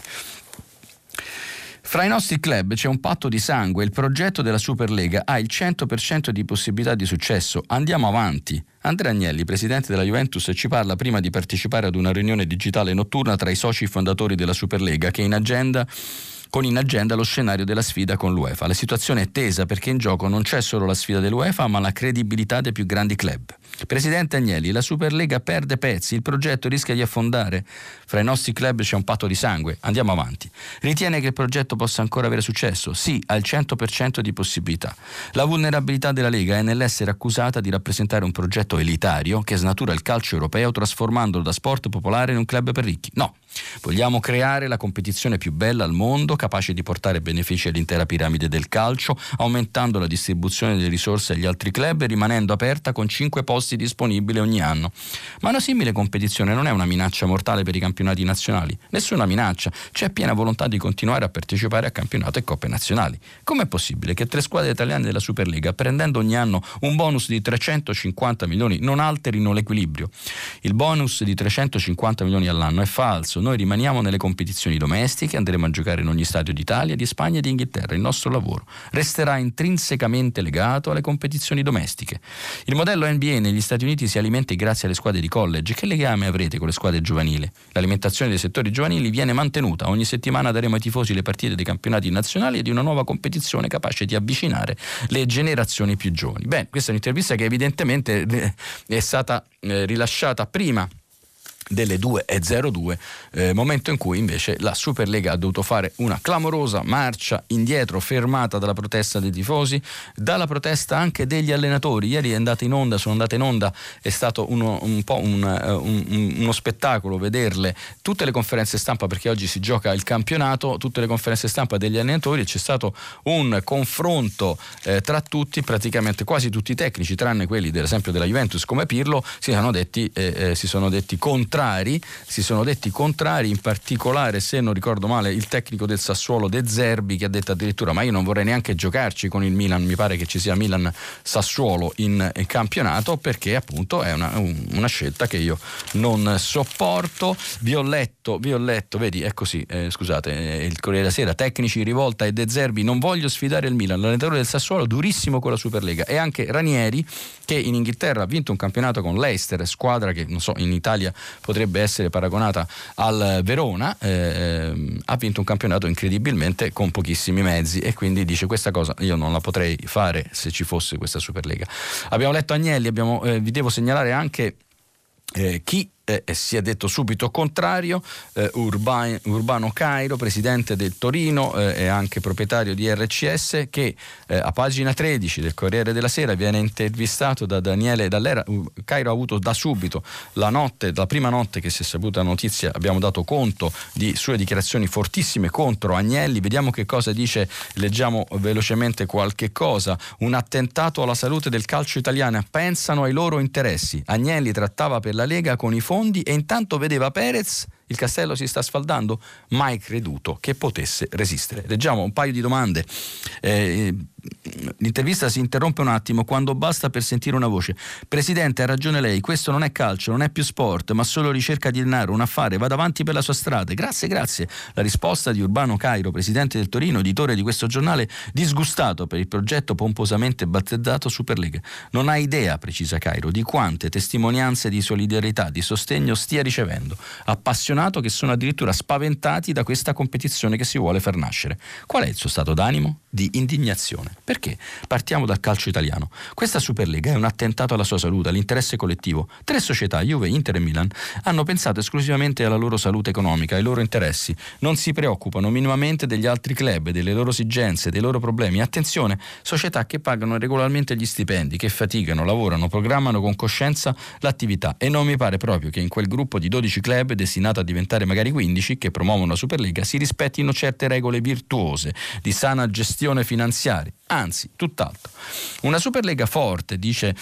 Fra i nostri club c'è un patto di sangue, il progetto della Superlega ha il 100% di possibilità di successo. Andiamo avanti. Andrea Agnelli, presidente della Juventus, ci parla prima di partecipare ad una riunione digitale notturna tra i soci fondatori della Superlega che in agenda con in agenda lo scenario della sfida con l'UEFA. La situazione è tesa perché in gioco non c'è solo la sfida dell'UEFA, ma la credibilità dei più grandi club. Presidente Agnelli, la Superlega perde pezzi, il progetto rischia di affondare. Fra i nostri club c'è un patto di sangue. Andiamo avanti. Ritiene che il progetto possa ancora avere successo? Sì, al 100% di possibilità. La vulnerabilità della Lega è nell'essere accusata di rappresentare un progetto elitario che snatura il calcio europeo trasformandolo da sport popolare in un club per ricchi. No. Vogliamo creare la competizione più bella al mondo, capace di portare benefici all'intera piramide del calcio, aumentando la distribuzione delle risorse agli altri club e rimanendo aperta con 5 posti disponibili ogni anno. Ma una simile competizione non è una minaccia mortale per i campionati nazionali. Nessuna minaccia. C'è piena volontà di continuare a partecipare a campionato e coppe nazionali. Com'è possibile che tre squadre italiane della Superlega, prendendo ogni anno un bonus di 350 milioni, non alterino l'equilibrio? Il bonus di 350 milioni all'anno è falso noi rimaniamo nelle competizioni domestiche, andremo a giocare in ogni stadio d'Italia, di Spagna e di Inghilterra. Il nostro lavoro resterà intrinsecamente legato alle competizioni domestiche. Il modello NBA negli Stati Uniti si alimenta grazie alle squadre di college. Che legame avrete con le squadre giovanili? L'alimentazione dei settori giovanili viene mantenuta. Ogni settimana daremo ai tifosi le partite dei campionati nazionali e di una nuova competizione capace di avvicinare le generazioni più giovani. Bene, questa è un'intervista che evidentemente eh, è stata eh, rilasciata prima delle 2.02, eh, momento in cui invece la Superlega ha dovuto fare una clamorosa marcia indietro, fermata dalla protesta dei tifosi, dalla protesta anche degli allenatori. Ieri è andata in onda, sono andate in onda, è stato uno, un po' un, uh, un, uno spettacolo vederle, tutte le conferenze stampa, perché oggi si gioca il campionato, tutte le conferenze stampa degli allenatori, c'è stato un confronto eh, tra tutti, praticamente quasi tutti i tecnici, tranne quelli esempio della Juventus come Pirlo, si sono detti, eh, eh si sono detti contrari contrari, si sono detti contrari, in particolare se non ricordo male il tecnico del Sassuolo De Zerbi che ha detto addirittura ma io non vorrei neanche giocarci con il Milan, mi pare che ci sia Milan-Sassuolo in, in campionato perché appunto è una, una, scelta che io non sopporto. Vi ho letto, vi ho letto, vedi è così, eh, scusate, eh, il Corriere della Sera, tecnici rivolta e De Zerbi, non voglio sfidare il Milan, l'allenatore del Sassuolo durissimo con la Superlega e anche Ranieri che in Inghilterra ha vinto un campionato con Leicester, squadra che non so in Italia potrebbe essere paragonata al Verona, eh, ehm, ha vinto un campionato incredibilmente con pochissimi mezzi e quindi dice questa cosa io non la potrei fare se ci fosse questa Superlega. Abbiamo letto Agnelli, abbiamo, eh, vi devo segnalare anche eh, chi eh, si è detto subito contrario, eh, Urban, Urbano Cairo, presidente del Torino eh, e anche proprietario di RCS, che eh, a pagina 13 del Corriere della Sera viene intervistato da Daniele Dall'Era. Cairo ha avuto da subito la notte, la prima notte che si è saputa la notizia, abbiamo dato conto di sue dichiarazioni fortissime contro Agnelli. Vediamo che cosa dice, leggiamo velocemente qualche cosa. Un attentato alla salute del calcio italiano, pensano ai loro interessi. Agnelli trattava per la Lega con i fondi fondi e intanto vedeva Perez il castello si sta sfaldando, mai creduto che potesse resistere. Leggiamo un paio di domande. Eh, L'intervista si interrompe un attimo quando basta per sentire una voce. Presidente, ha ragione lei, questo non è calcio, non è più sport, ma solo ricerca di denaro, un affare, vada avanti per la sua strada. Grazie, grazie. La risposta di Urbano Cairo, presidente del Torino, editore di questo giornale, disgustato per il progetto pomposamente battezzato Superlega. Non ha idea, precisa Cairo, di quante testimonianze di solidarietà, di sostegno stia ricevendo. Appassionato che sono addirittura spaventati da questa competizione che si vuole far nascere. Qual è il suo stato d'animo? Di indignazione. Perché? Partiamo dal calcio italiano. Questa Superlega è un attentato alla sua salute, all'interesse collettivo. Tre società, Juve, Inter e Milan, hanno pensato esclusivamente alla loro salute economica, ai loro interessi. Non si preoccupano minimamente degli altri club, delle loro esigenze, dei loro problemi. Attenzione, società che pagano regolarmente gli stipendi, che faticano, lavorano, programmano con coscienza l'attività e non mi pare proprio che in quel gruppo di 12 club destinato a diventare magari 15 che promuovono la Superlega si rispettino certe regole virtuose di sana gestione finanziaria. Anzi, tutt'altro. Una Superlega forte, dice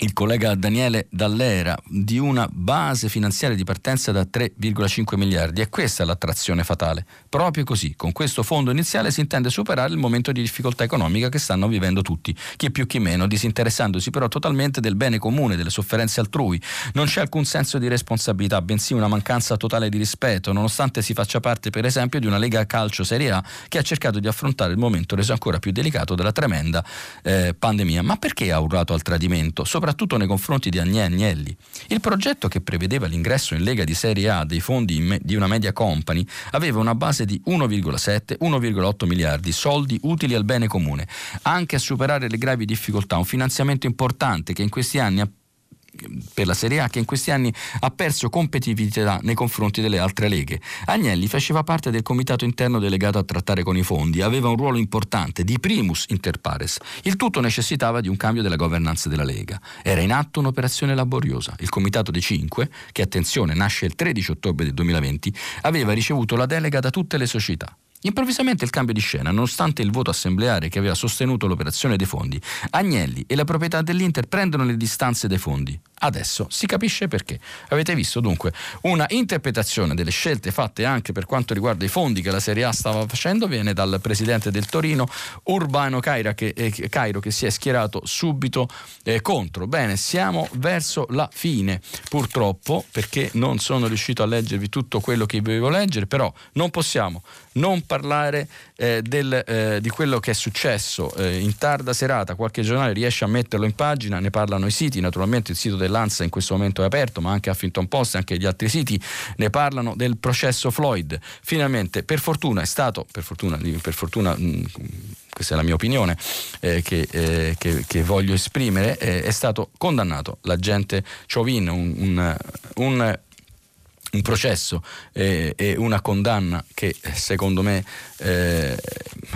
il collega Daniele Dall'Era di una base finanziaria di partenza da 3,5 miliardi e questa è l'attrazione fatale. Proprio così, con questo fondo iniziale si intende superare il momento di difficoltà economica che stanno vivendo tutti, chi più chi meno, disinteressandosi però totalmente del bene comune, delle sofferenze altrui. Non c'è alcun senso di responsabilità, bensì una mancanza totale di rispetto, nonostante si faccia parte per esempio di una Lega Calcio Serie A che ha cercato di affrontare il momento reso ancora più delicato della tremenda eh, pandemia. Ma perché ha urlato al tradimento? Soprattutto nei confronti di Agnelli. Il progetto che prevedeva l'ingresso in Lega di Serie A dei fondi di una media company aveva una base di 1,7-1,8 miliardi, soldi utili al bene comune, anche a superare le gravi difficoltà, un finanziamento importante che in questi anni ha per la Serie A che in questi anni ha perso competitività nei confronti delle altre leghe. Agnelli faceva parte del comitato interno delegato a trattare con i fondi, aveva un ruolo importante di primus inter pares. Il tutto necessitava di un cambio della governance della Lega. Era in atto un'operazione laboriosa. Il comitato dei cinque, che attenzione nasce il 13 ottobre del 2020, aveva ricevuto la delega da tutte le società. Improvvisamente il cambio di scena, nonostante il voto assembleare che aveva sostenuto l'operazione dei fondi, Agnelli e la proprietà dell'Inter prendono le distanze dai fondi. Adesso si capisce perché. Avete visto dunque una interpretazione delle scelte fatte anche per quanto riguarda i fondi che la Serie A stava facendo viene dal presidente del Torino, Urbano Cairo, che, eh, Cairo, che si è schierato subito eh, contro. Bene, siamo verso la fine, purtroppo, perché non sono riuscito a leggervi tutto quello che volevo leggere, però non possiamo non parlare eh, del, eh, di quello che è successo eh, in tarda serata. Qualche giornale riesce a metterlo in pagina, ne parlano i siti, naturalmente il sito dell'ANSA in questo momento è aperto, ma anche Huffington Post e anche gli altri siti ne parlano del processo Floyd. Finalmente, per fortuna, è stato, per fortuna, per fortuna mh, mm, questa è la mia opinione eh, che, eh, che, che, voglio esprimere, eh, è stato condannato l'agente Chauvin, un, un, un un processo eh, e una condanna che secondo me eh,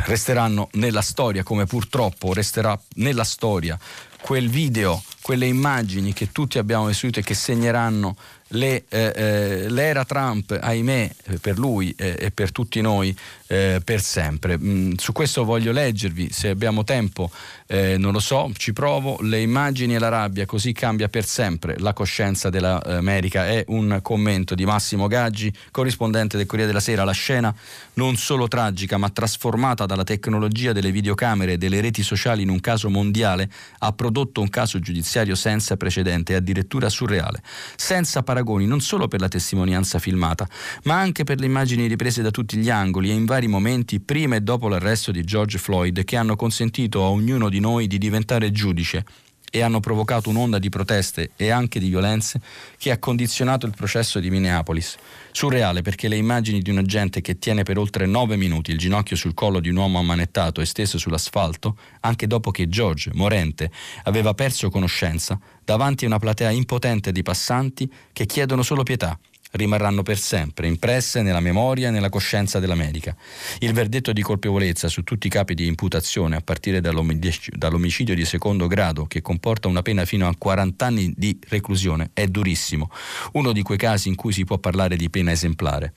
resteranno nella storia come purtroppo resterà nella storia quel video, quelle immagini che tutti abbiamo vissuto e che segneranno le, eh, eh, l'era Trump, ahimè, per lui eh, e per tutti noi, eh, per sempre. Mm, su questo voglio leggervi, se abbiamo tempo, non lo so, ci provo. Le immagini e la rabbia, così cambia per sempre la coscienza dell'America. È un commento di Massimo Gaggi, corrispondente del Corriere della Sera. La scena non solo tragica, ma trasformata dalla tecnologia delle videocamere e delle reti sociali in un caso mondiale, ha prodotto un caso giudiziario senza precedente addirittura surreale, senza paragoni non solo per la testimonianza filmata, ma anche per le immagini riprese da tutti gli angoli e in vari momenti prima e dopo l'arresto di George Floyd che hanno consentito a ognuno di noi di diventare giudice e hanno provocato un'onda di proteste e anche di violenze che ha condizionato il processo di Minneapolis. Surreale perché le immagini di un agente che tiene per oltre nove minuti il ginocchio sul collo di un uomo ammanettato e steso sull'asfalto, anche dopo che George, morente, aveva perso conoscenza, davanti a una platea impotente di passanti che chiedono solo pietà rimarranno per sempre impresse nella memoria e nella coscienza dell'America. Il verdetto di colpevolezza su tutti i capi di imputazione, a partire dall'omicidio di secondo grado, che comporta una pena fino a 40 anni di reclusione, è durissimo, uno di quei casi in cui si può parlare di pena esemplare.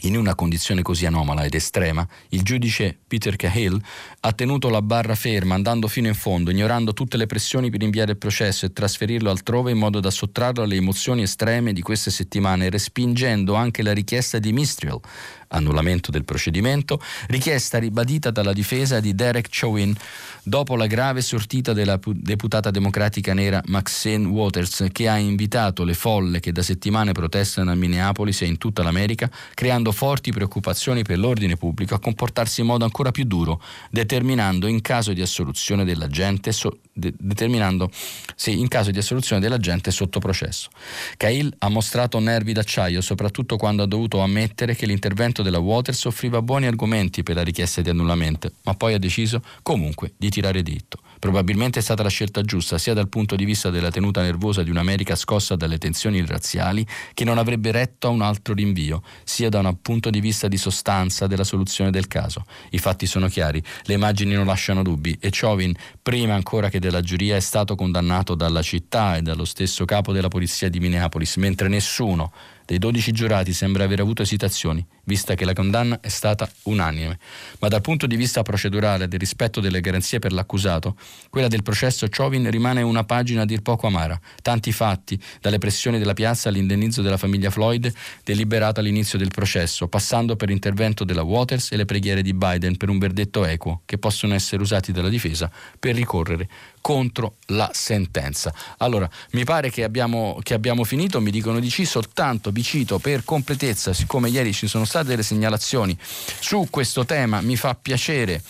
In una condizione così anomala ed estrema, il giudice Peter Cahill ha tenuto la barra ferma, andando fino in fondo, ignorando tutte le pressioni per rinviare il processo e trasferirlo altrove in modo da sottrarlo alle emozioni estreme di queste settimane, respingendo anche la richiesta di Mistrial, annullamento del procedimento, richiesta ribadita dalla difesa di Derek Chauvin dopo la grave sortita della deputata democratica nera Maxine Waters che ha invitato le folle che da settimane protestano a Minneapolis e in tutta l'America, creando forti preoccupazioni per l'ordine pubblico, a comportarsi in modo ancora più duro, determinando in caso di assoluzione dell'agente so, de, sì, caso di assoluzione dell'agente sotto processo. Cahill ha mostrato nervi d'acciaio soprattutto quando ha dovuto ammettere che l'intervento della Waters offriva buoni argomenti per la richiesta di annullamento, ma poi ha deciso comunque di tirare dritto. Probabilmente è stata la scelta giusta sia dal punto di vista della tenuta nervosa di un'America scossa dalle tensioni razziali che non avrebbe retto a un altro rinvio, sia da un punto di vista di sostanza della soluzione del caso. I fatti sono chiari, le immagini non lasciano dubbi e Chauvin, prima ancora che della giuria, è stato condannato dalla città e dallo stesso capo della polizia di Minneapolis, mentre nessuno dei 12 giurati sembra aver avuto esitazioni, vista che la condanna è stata unanime. Ma dal punto di vista procedurale del rispetto delle garanzie per l'accusato, quella del processo Chauvin rimane una pagina a dir poco amara. Tanti fatti, dalle pressioni della piazza all'indennizzo della famiglia Floyd, deliberato all'inizio del processo, passando per l'intervento della Waters e le preghiere di Biden per un verdetto equo, che possono essere usati dalla difesa per ricorrere contro la sentenza. Allora, mi pare che abbiamo, che abbiamo finito, mi dicono di sì, soltanto vi cito per completezza, siccome ieri ci sono state delle segnalazioni. Su questo tema, mi fa piacere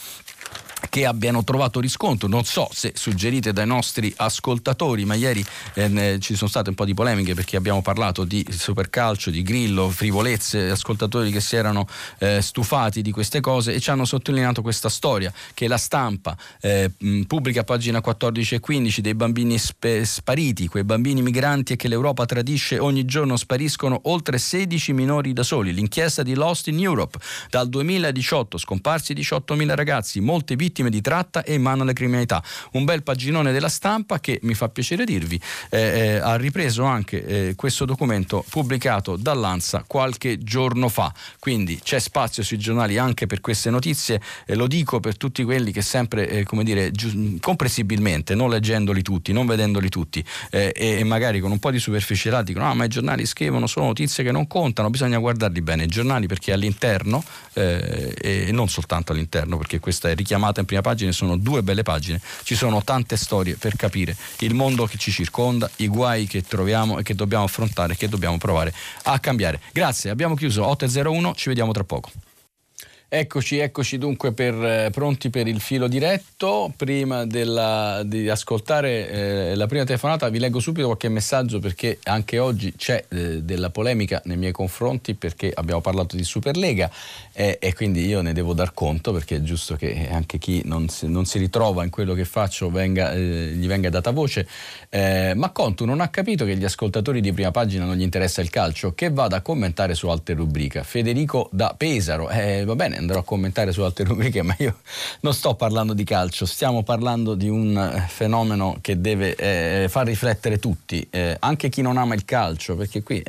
che abbiano trovato riscontro, non so se suggerite dai nostri ascoltatori, ma ieri eh, ci sono state un po' di polemiche perché abbiamo parlato di supercalcio, di grillo, frivolezze, ascoltatori che si erano eh, stufati di queste cose e ci hanno sottolineato questa storia che la stampa eh, pubblica a pagina 14 e 15 dei bambini sp- spariti, quei bambini migranti e che l'Europa tradisce ogni giorno spariscono oltre 16 minori da soli. L'inchiesta di Lost in Europe dal 2018 scomparsi 18.000 ragazzi, molte vittime vittime di tratta e in mano alla criminalità. Un bel paginone della stampa che mi fa piacere dirvi eh, eh, ha ripreso anche eh, questo documento pubblicato dall'ANSA qualche giorno fa. Quindi c'è spazio sui giornali anche per queste notizie. lo dico per tutti quelli che sempre, eh, come dire, giu- comprensibilmente, non leggendoli tutti, non vedendoli tutti eh, e, magari con un po' di superficialità dicono: ah, ma i giornali scrivono solo notizie che non contano, bisogna guardarli bene. I giornali perché all'interno, eh, e non soltanto all'interno, perché questa è richiamata in prima pagina, sono due belle pagine, ci sono tante storie per capire il mondo che ci circonda, i guai che troviamo e che dobbiamo affrontare, che dobbiamo provare a cambiare. Grazie, abbiamo chiuso 8.01, ci vediamo tra poco. Eccoci, eccoci dunque per, eh, pronti per il filo diretto. Prima della, di ascoltare eh, la prima telefonata vi leggo subito qualche messaggio perché anche oggi c'è eh, della polemica nei miei confronti perché abbiamo parlato di Superlega e, e quindi io ne devo dar conto perché è giusto che anche chi non si, non si ritrova in quello che faccio venga, eh, gli venga data voce. Eh, ma Contu non ha capito che gli ascoltatori di prima pagina non gli interessa il calcio, che vada a commentare su altre rubriche. Federico da Pesaro, eh, va bene andrò a commentare su altre rubriche, ma io non sto parlando di calcio, stiamo parlando di un eh, fenomeno che deve eh, far riflettere tutti, eh, anche chi non ama il calcio, perché qui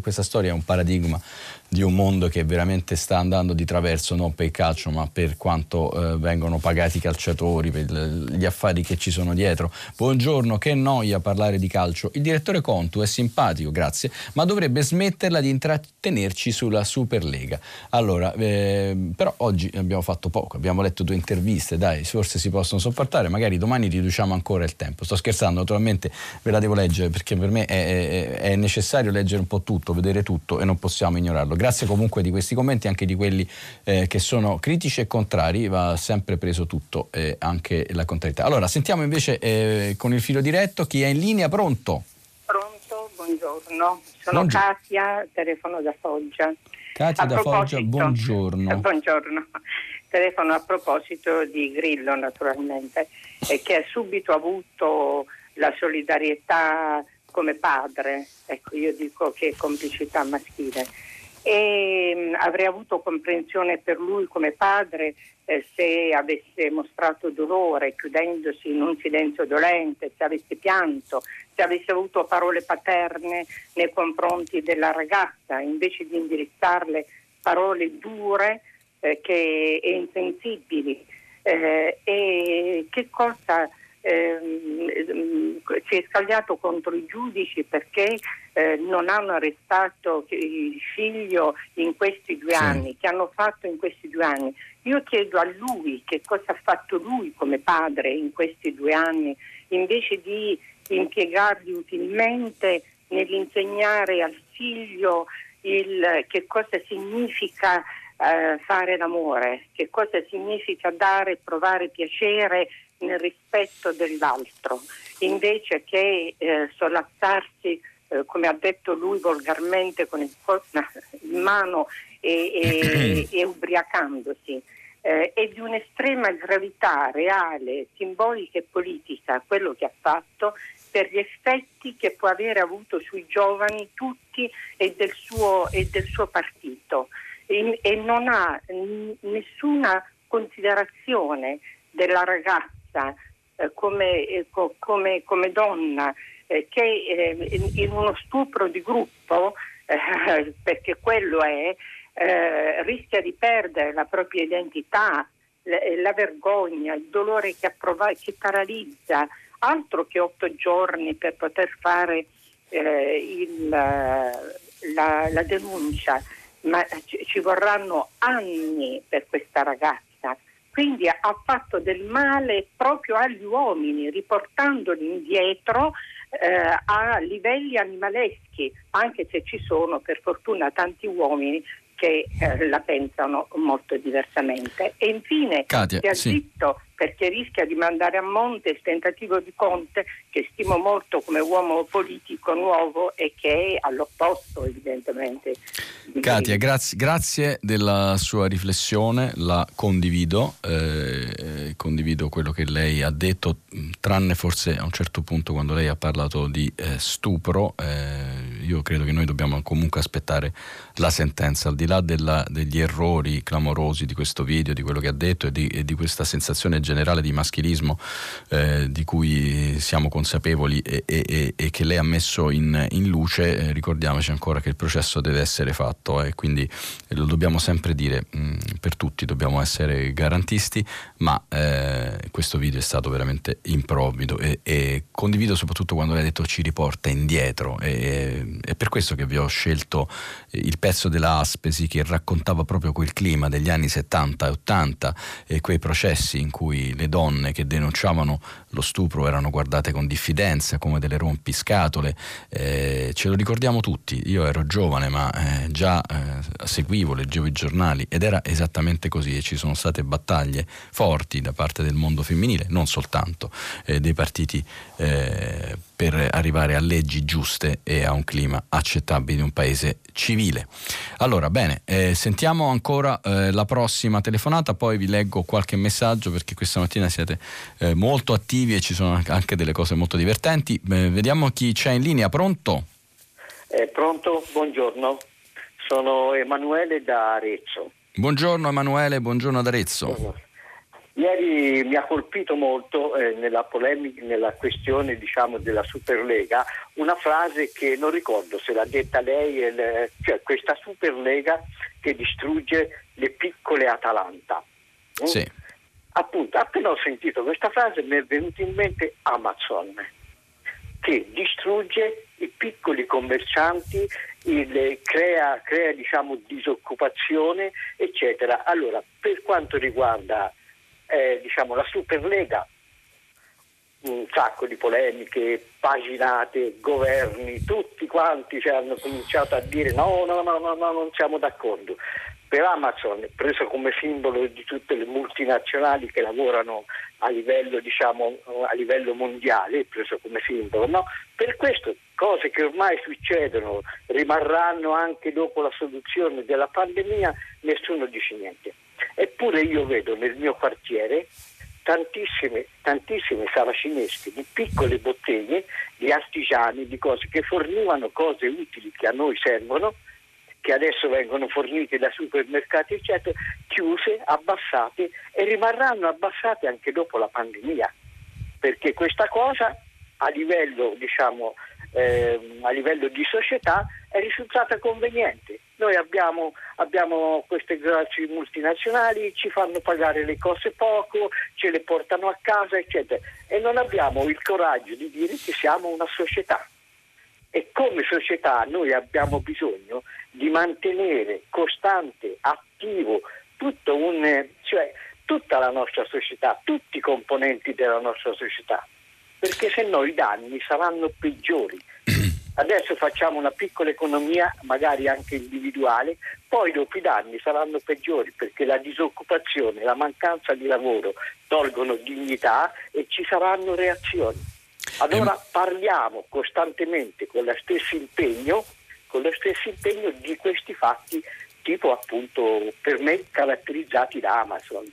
questa storia è un paradigma di un mondo che veramente sta andando di traverso non per il calcio ma per quanto eh, vengono pagati i calciatori, per gli affari che ci sono dietro. Buongiorno, che noia parlare di calcio. Il direttore Contu è simpatico, grazie, ma dovrebbe smetterla di intrattenerci sulla Superlega. Allora, eh, però oggi abbiamo fatto poco, abbiamo letto due interviste, dai, forse si possono sopportare, magari domani riduciamo ancora il tempo. Sto scherzando, naturalmente ve la devo leggere perché per me è, è, è necessario leggere un po' tutto, vedere tutto e non possiamo ignorarlo. Grazie comunque di questi commenti, anche di quelli eh, che sono critici e contrari, va sempre preso tutto, eh, anche la contrarietà. Allora, sentiamo invece eh, con il filo diretto chi è in linea, pronto? Pronto, buongiorno. Sono buongiorno. Katia, telefono da Foggia. Katia a da Foggia, buongiorno. Buongiorno. Telefono a proposito di Grillo, naturalmente, che ha subito avuto la solidarietà come padre, ecco io dico che è complicità maschile e mm, avrei avuto comprensione per lui come padre eh, se avesse mostrato dolore chiudendosi in un silenzio dolente, se avesse pianto, se avesse avuto parole paterne nei confronti della ragazza, invece di indirizzarle parole dure eh, che, e insensibili. Eh, e che cosa, ehm, si è scagliato contro i giudici perché eh, non hanno arrestato il figlio in questi due sì. anni, che hanno fatto in questi due anni. Io chiedo a lui che cosa ha fatto lui come padre in questi due anni, invece di impiegarli utilmente nell'insegnare al figlio il, che cosa significa eh, fare l'amore, che cosa significa dare e provare piacere nel rispetto dell'altro, invece che eh, sollazzarsi, eh, come ha detto lui volgarmente, con il corpo in mano e, e, e ubriacandosi. Eh, è di un'estrema gravità reale, simbolica e politica quello che ha fatto per gli effetti che può avere avuto sui giovani tutti e del suo, e del suo partito e, e non ha nessuna considerazione della ragazza eh, come, eh, come, come, donna eh, che eh, in uno stupro di gruppo, eh, perché quello è, rischia di perdere la propria identità, la, la vergogna, il dolore che, approva- che, paralizza, altro che otto giorni per poter fare il, la, la denuncia ma ci vorranno anni per questa ragazza. Quindi ha fatto del male proprio agli uomini, riportandoli indietro eh, a livelli animaleschi, anche se ci sono per fortuna tanti uomini che eh, la pensano molto diversamente. E infine Katia, si ha sì. detto perché rischia di mandare a monte il tentativo di Conte, che stimo molto come uomo politico nuovo e che è all'opposto evidentemente. Katia, grazie, grazie, della sua riflessione, la condivido, eh, condivido quello che lei ha detto, tranne forse a un certo punto quando lei ha parlato di eh, stupro. Eh, io credo che noi dobbiamo comunque aspettare la sentenza, al di là della, degli errori clamorosi di questo video, di quello che ha detto e di, e di questa sensazione generale di maschilismo eh, di cui siamo consapevoli e, e, e, che lei ha messo in, in luce, eh, ricordiamoci ancora che il processo deve essere fatto e quindi lo dobbiamo sempre dire mh, mm, per tutti, dobbiamo essere garantisti, ma eh, questo video è stato veramente improvvido e, condivido soprattutto quando lei ha detto ci riporta indietro e, è per questo che vi ho scelto il pezzo della Aspesi che raccontava proprio quel clima degli anni 70 e 80 e quei processi in cui le donne che denunciavano lo stupro erano guardate con diffidenza come delle rompiscatole. Eh, ce lo ricordiamo tutti, io ero giovane ma eh, già eh, seguivo, leggevo i giornali ed era esattamente così e ci sono state battaglie forti da parte del mondo femminile, non soltanto eh, dei partiti eh, per arrivare a leggi giuste e a un clima accettabile in un paese civile. Allora, bene, eh, sentiamo ancora eh, la prossima telefonata, poi vi leggo qualche messaggio perché questa mattina siete eh, molto attivi e ci sono anche delle cose molto divertenti. vediamo chi c'è in linea, pronto? pronto, buongiorno, sono Emanuele da Arezzo. Buongiorno Emanuele, buongiorno ad Arezzo. Buongiorno. Ieri mi ha colpito molto eh, nella, polemica, nella questione diciamo, della Superlega una frase che non ricordo se l'ha detta lei, il, cioè questa Superlega che distrugge le piccole Atalanta. Mm? Sì. Appunto, appena ho sentito questa frase mi è venuto in mente Amazon che distrugge i piccoli commercianti, il, crea, crea diciamo, disoccupazione, eccetera. Allora, per quanto riguarda eh, diciamo, la Superlega, un sacco di polemiche, paginate, governi, tutti quanti cioè, hanno cominciato a dire no, no, no, no, no, non siamo d'accordo. Per Amazon, preso come simbolo di tutte le multinazionali che lavorano a livello, diciamo, a livello mondiale, preso come simbolo, no? per questo cose che ormai succedono rimarranno anche dopo la soluzione della pandemia, nessuno dice niente. Eppure io vedo nel mio quartiere tantissime, tantissime saracinesche di piccole botteghe, di artigiani, di cose che fornivano cose utili che a noi servono, che adesso vengono fornite da supermercati, eccetera, chiuse, abbassate e rimarranno abbassate anche dopo la pandemia. Perché questa cosa a livello diciamo, eh, a livello di società è risultata conveniente. Noi abbiamo, abbiamo, queste grandi multinazionali, ci fanno pagare le cose poco, ce le portano a casa, eccetera, e non abbiamo il coraggio di dire che siamo una società. E come società noi abbiamo bisogno di mantenere costante, attivo, un, cioè, tutta la nostra società, tutti i componenti della nostra società, perché se no i danni saranno peggiori. Adesso facciamo una piccola economia, magari anche individuale, poi dopo i danni saranno peggiori perché la disoccupazione, la mancanza di lavoro tolgono dignità e ci saranno reazioni. Allora parliamo costantemente con lo stesso impegno, con lo stesso impegno di questi fatti tipo appunto per me caratterizzati da Amazon.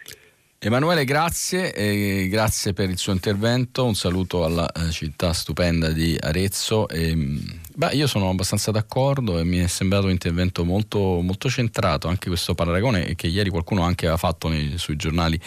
Emanuele, grazie, eh, grazie per il suo intervento, un saluto alla eh, città stupenda di Arezzo. E, mm, Beh, io sono abbastanza d'accordo e mi è sembrato un intervento molto, molto centrato, anche questo paragone che ieri qualcuno anche aveva fatto nei, sui giornali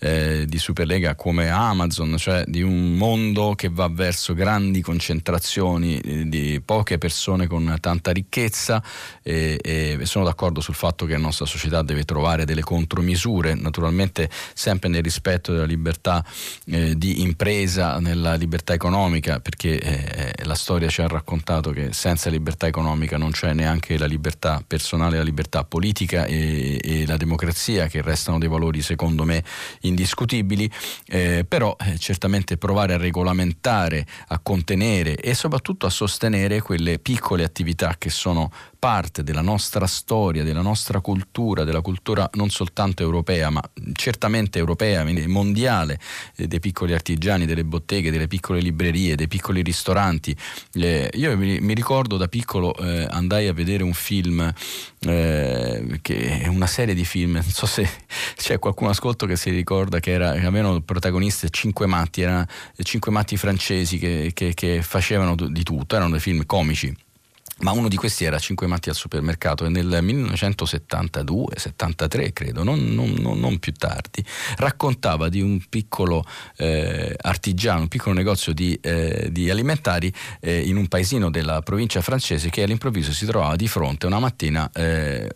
eh, di Superlega come Amazon, cioè di un mondo che va verso grandi concentrazioni eh, di poche persone con tanta ricchezza e, e, sono d'accordo sul fatto che la nostra società deve trovare delle contromisure, naturalmente sempre nel rispetto della libertà eh, di impresa, nella libertà economica, perché eh, la storia ci ha raccontato dato che senza libertà economica non c'è neanche la libertà personale, la libertà politica e, e la democrazia, che restano dei valori secondo me indiscutibili, eh, però eh, certamente provare a regolamentare, a contenere e soprattutto a sostenere quelle piccole attività che sono parte della nostra storia, della nostra cultura, della cultura non soltanto europea, ma certamente europea, mondiale, eh, dei piccoli artigiani, delle botteghe, delle piccole librerie, dei piccoli ristoranti. Eh, io mi, ricordo da piccolo eh, andai a vedere un film, eh, che è una serie di film, non so se c'è qualcuno ascolto che si ricorda che, era, che avevano protagonisti cinque matti, erano cinque matti francesi che, che, che facevano di tutto, erano dei film comici ma uno di questi era Cinque matti al supermercato e nel 1972-73 credo, non, non, non, più tardi, raccontava di un piccolo eh, artigiano, un piccolo negozio di, eh, di alimentari eh, in un paesino della provincia francese che all'improvviso si trovava di fronte una mattina eh,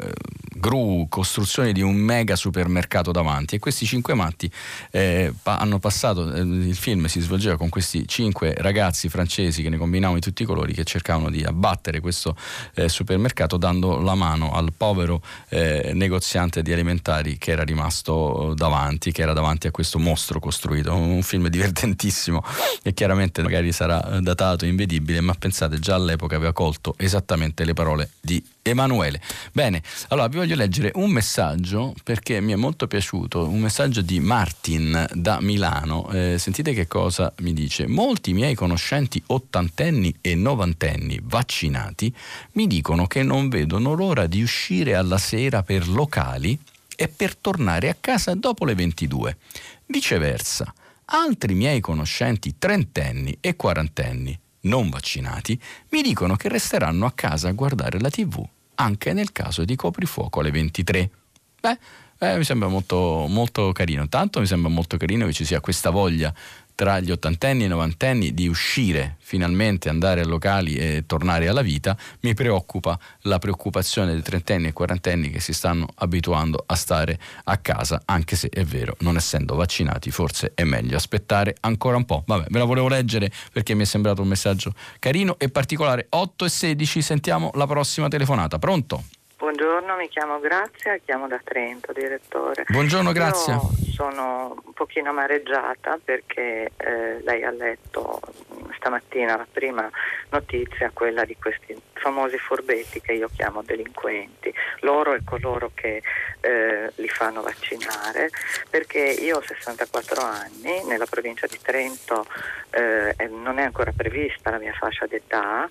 gru, costruzione di un mega supermercato davanti. E questi cinque matti eh, pa- hanno passato, eh, il film si svolgeva con questi cinque ragazzi francesi che ne combinavano di tutti i colori che cercavano di abbattere questo eh, supermercato dando la mano al povero eh, negoziante di alimentari che era rimasto davanti, che era davanti a questo mostro costruito, un film divertentissimo e chiaramente magari sarà datato, invedibile, ma pensate già all'epoca aveva colto esattamente le parole di Emanuele. Bene, allora vi voglio leggere un messaggio perché mi è molto piaciuto, un messaggio di Martin da Milano. Eh, sentite che cosa mi dice. Molti miei conoscenti ottantenni e novantenni vaccinati mi dicono che non vedono l'ora di uscire alla sera per locali e per tornare a casa dopo le 22. Viceversa, altri miei conoscenti trentenni e quarantenni non vaccinati mi dicono che resteranno a casa a guardare la tv anche nel caso di coprifuoco alle 23. Beh, eh, mi sembra molto, molto carino. Tanto mi sembra molto carino che ci sia questa voglia tra gli ottantenni e i novantenni di uscire finalmente, andare a locali e tornare alla vita, mi preoccupa la preoccupazione dei trentenni e quarantenni che si stanno abituando a stare a casa, anche se è vero, non essendo vaccinati, forse è meglio aspettare ancora un po'. Vabbè, ve la volevo leggere perché mi è sembrato un messaggio carino e particolare. 8 e 16, sentiamo la prossima telefonata. Pronto? Buongiorno, mi chiamo Grazia, chiamo da Trento, direttore. Buongiorno, Grazia. Io sono un pochino amareggiata perché eh, lei ha letto stamattina la prima notizia, quella di questi famosi furbetti che io chiamo delinquenti, loro e coloro che eh, li fanno vaccinare, perché io ho 64 anni, nella provincia di Trento eh, non è ancora prevista la mia fascia d'età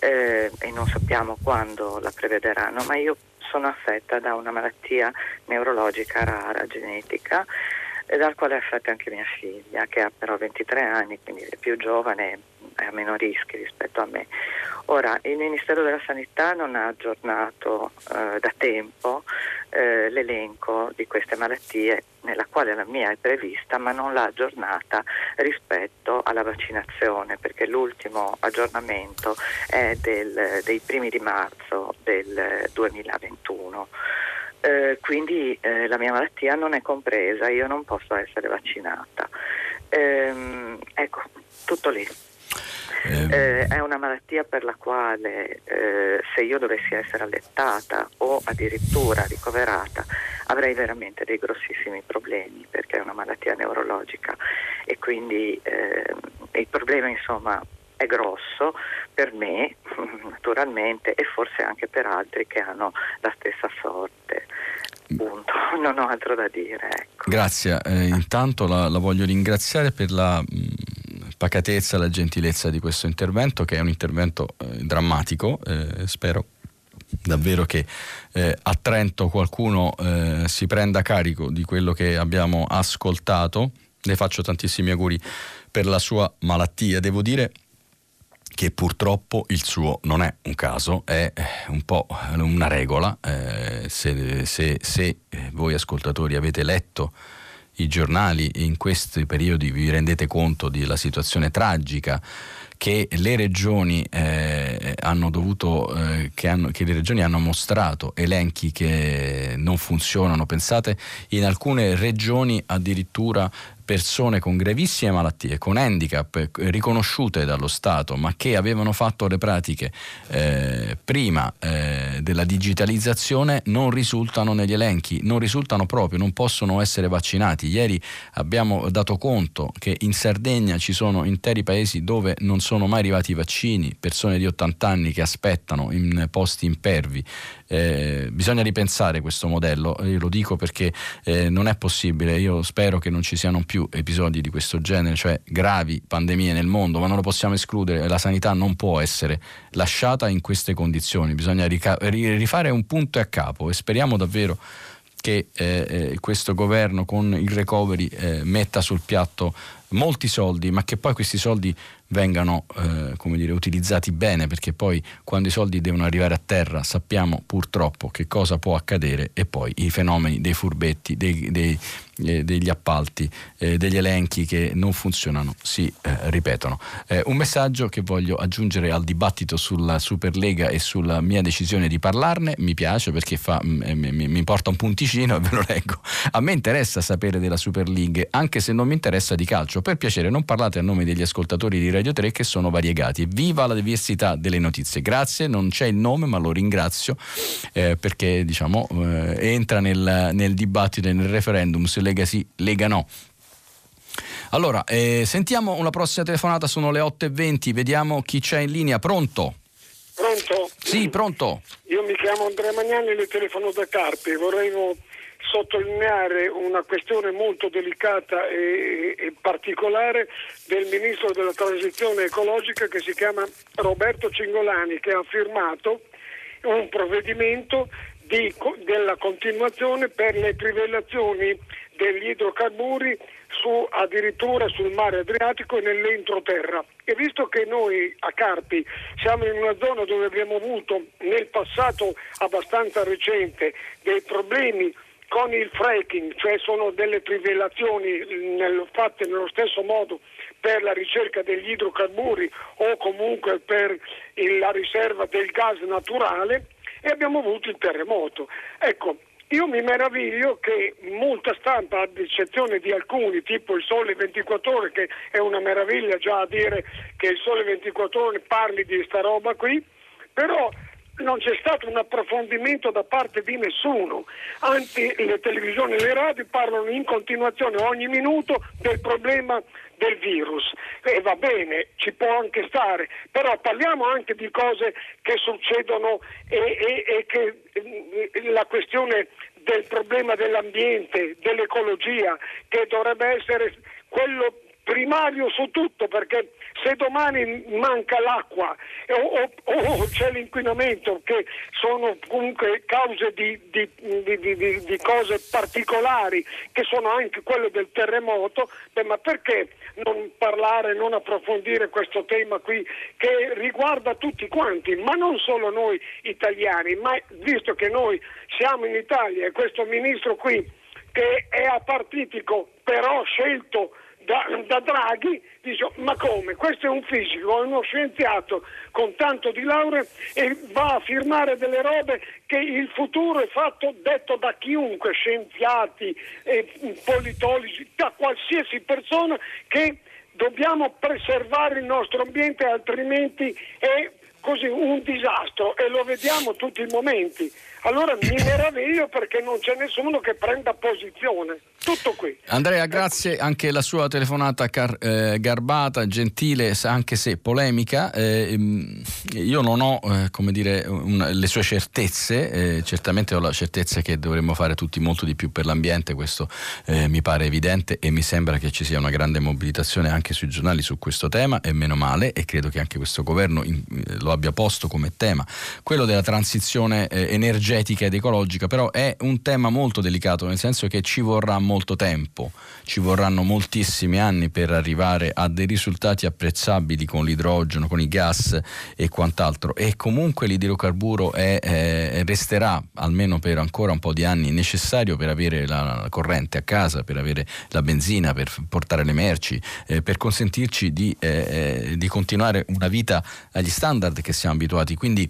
eh, e non sappiamo quando la prevederanno, ma io sono affetta da una malattia neurologica rara, genetica, e dal quale è affetta anche mia figlia, che ha però 23 anni, quindi è più giovane e ha meno rischi rispetto a me. Ora, il Ministero della Sanità non ha aggiornato eh, da tempo eh, l'elenco di queste malattie nella quale la mia è prevista, ma non l'ha aggiornata rispetto alla vaccinazione, perché l'ultimo aggiornamento è del, dei primi di marzo del 2021. Eh, quindi eh, la mia malattia non è compresa, io non posso essere vaccinata. Ehm, ecco, tutto lì. Ehm. Eh, è una malattia per la quale eh, se io dovessi essere allettata o addirittura ricoverata avrei veramente dei grossissimi problemi perché è una malattia neurologica e quindi eh, il problema insomma è grosso per me naturalmente e forse anche per altri che hanno la stessa sorte. Punto, non ho altro da dire. Ecco. Grazie, eh, intanto la, la, voglio ringraziare per la mm, pacatezza la gentilezza di questo intervento che è un intervento eh, drammatico, eh, spero davvero che eh, a Trento qualcuno eh, si prenda carico di quello che abbiamo ascoltato. Le faccio tantissimi auguri per la sua malattia. Devo dire che purtroppo il suo non è un caso, è eh, un po' una regola. Eh, se, se, se eh, voi ascoltatori avete letto i giornali in questi periodi vi rendete conto della situazione tragica che le regioni eh, hanno dovuto, eh, che, hanno, che, le regioni hanno mostrato elenchi che non funzionano. Pensate, in alcune regioni addirittura persone con gravissime malattie, con handicap eh, riconosciute dallo Stato, ma che avevano fatto le pratiche eh, prima eh, della digitalizzazione, non risultano negli elenchi, non risultano proprio, non possono essere vaccinati. Ieri abbiamo dato conto che in Sardegna ci sono interi paesi dove non sono mai arrivati i vaccini, persone di 80 anni che aspettano in posti impervi. Eh, bisogna ripensare questo modello, io lo dico perché eh, non è possibile, io spero che non ci siano più episodi di questo genere, cioè gravi pandemie nel mondo, ma non lo possiamo escludere, la sanità non può essere lasciata in queste condizioni, bisogna rifare un punto e a capo e speriamo davvero che eh, eh, questo governo con il recovery eh, metta sul piatto molti soldi, ma che poi questi soldi vengano eh, come dire, utilizzati bene, perché poi quando i soldi devono arrivare a terra sappiamo purtroppo che cosa può accadere e poi i fenomeni dei furbetti, dei, dei, eh, degli appalti, eh, degli elenchi che non funzionano si eh, ripetono. Eh, un messaggio che voglio aggiungere al dibattito sulla Superlega e sulla mia decisione di parlarne, mi piace perché fa, mm, eh, mi, mi, porta un punticino e ve lo leggo. A me interessa sapere della Super League, anche se non mi interessa di calcio. Per piacere non parlate a nome degli ascoltatori di Radio 3 che sono variegati. Viva la diversità delle notizie. Grazie, non c'è il nome ma lo ringrazio eh, perché diciamo, entra nel, nel dibattito e nel referendum se Lega sì, Lega no. Allora, eh, sentiamo una prossima telefonata, sono le 8.20, vediamo chi c'è in linea. Pronto? Pronto? Sì, pronto. Io mi chiamo Andrea Magnani e le telefono da Carpi. Volevo sottolineare una questione molto delicata e, e, particolare del ministro della transizione ecologica che si chiama Roberto Cingolani che ha firmato un provvedimento di, della continuazione per le trivellazioni degli idrocarburi su, addirittura sul mare Adriatico e nell'entroterra. E visto che noi a Carpi siamo in una zona dove abbiamo avuto nel passato abbastanza recente dei problemi con il fracking, cioè sono delle trivellazioni nel, fatte nello stesso modo per la ricerca degli idrocarburi o comunque per il, la riserva del gas naturale, e abbiamo avuto il terremoto. Ecco, io mi meraviglio che molta stampa, ad eccezione di alcuni, tipo il Sole 24 Ore, che è una meraviglia già a dire che il Sole 24 Ore parli di sta roba qui, però non c'è stato un approfondimento da parte di nessuno, anzi le televisioni e le radio parlano in continuazione ogni minuto del problema del virus. E va bene, ci può anche stare, però parliamo anche di cose che succedono e, e, e che eh, la questione del problema dell'ambiente, dell'ecologia, che dovrebbe essere quello primario su tutto perché se domani manca l'acqua o, o, o c'è l'inquinamento che sono comunque cause di, di, di, di, cose particolari che sono anche quelle del terremoto, beh, ma perché non parlare, non approfondire questo tema qui che riguarda tutti quanti, ma non solo noi italiani, ma visto che noi siamo in Italia e questo ministro qui che è apartitico però scelto da, da, Draghi, dice ma come? Questo è un fisico, è uno scienziato con tanto di laurea e va a firmare delle robe che il futuro è fatto detto da chiunque, scienziati, eh, politologi, da qualsiasi persona che dobbiamo preservare il nostro ambiente altrimenti è così un disastro e lo vediamo tutti i momenti. Allora mi meraviglio perché non c'è nessuno che prenda posizione. Tutto qui. Andrea, grazie anche la sua telefonata car- eh, garbata, gentile, anche se polemica. Eh, mm, io non ho, eh, dire, una, le sue certezze, eh, certamente ho la certezza che dovremmo fare tutti molto di più per l'ambiente, questo eh, mi pare evidente e mi sembra che ci sia una grande mobilitazione anche sui giornali su questo tema e meno male e credo che anche questo governo in, eh, lo abbia posto come tema. Quello della transizione energetica ed ecologica però è un tema molto delicato, nel senso che ci vorrà molto tempo, ci vorranno moltissimi anni per arrivare a dei risultati apprezzabili con l'idrogeno, con i gas e quant'altro e comunque l'idrocarburo è, è, resterà almeno per ancora un po' di anni necessario per avere la corrente a casa, per avere la benzina, per portare le merci, eh, per consentirci di, eh, di, continuare una vita agli standard che siamo abituati. Quindi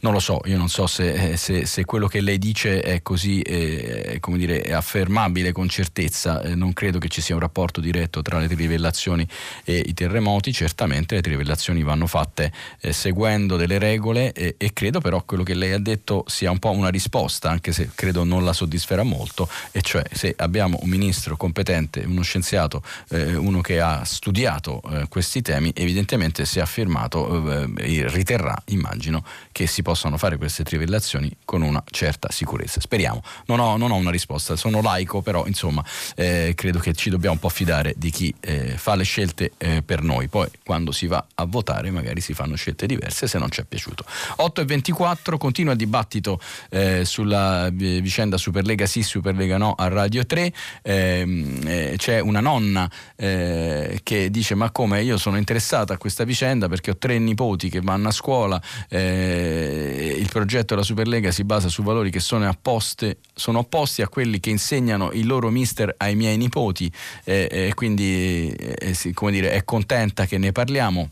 non lo so, io non so se, se, se quello che lei dice è così eh, dire, affermabile con certezza, eh, non credo che ci sia un rapporto diretto tra le trivellazioni e i terremoti, certamente le trivellazioni vanno fatte eh, seguendo delle regole e, credo però quello che lei ha detto sia un po' una risposta, anche se credo non la soddisferà molto, e cioè se abbiamo un ministro competente, uno scienziato, eh, uno che ha studiato eh, questi temi, evidentemente si è affermato eh, e riterrà, immagino, che si possano fare queste trivellazioni con una certa sicurezza. Speriamo. Non ho, non ho una risposta, sono laico, però insomma eh, credo che ci dobbiamo un po' fidare di chi eh, fa le scelte eh, per noi, poi quando si va a votare magari si fanno scelte diverse se non ci è piaciuto. 8 e 24 continua il dibattito eh, sulla vicenda Superlega sì, Superlega no a Radio 3, ehm, eh, c'è una nonna eh, che dice ma come io sono interessata a questa vicenda perché ho tre nipoti che vanno a scuola, il progetto della Superlega si basa su valori che sono, apposte, sono opposti a quelli che insegnano i loro mister ai miei nipoti e eh, eh, quindi eh, come dire, è contenta che ne parliamo.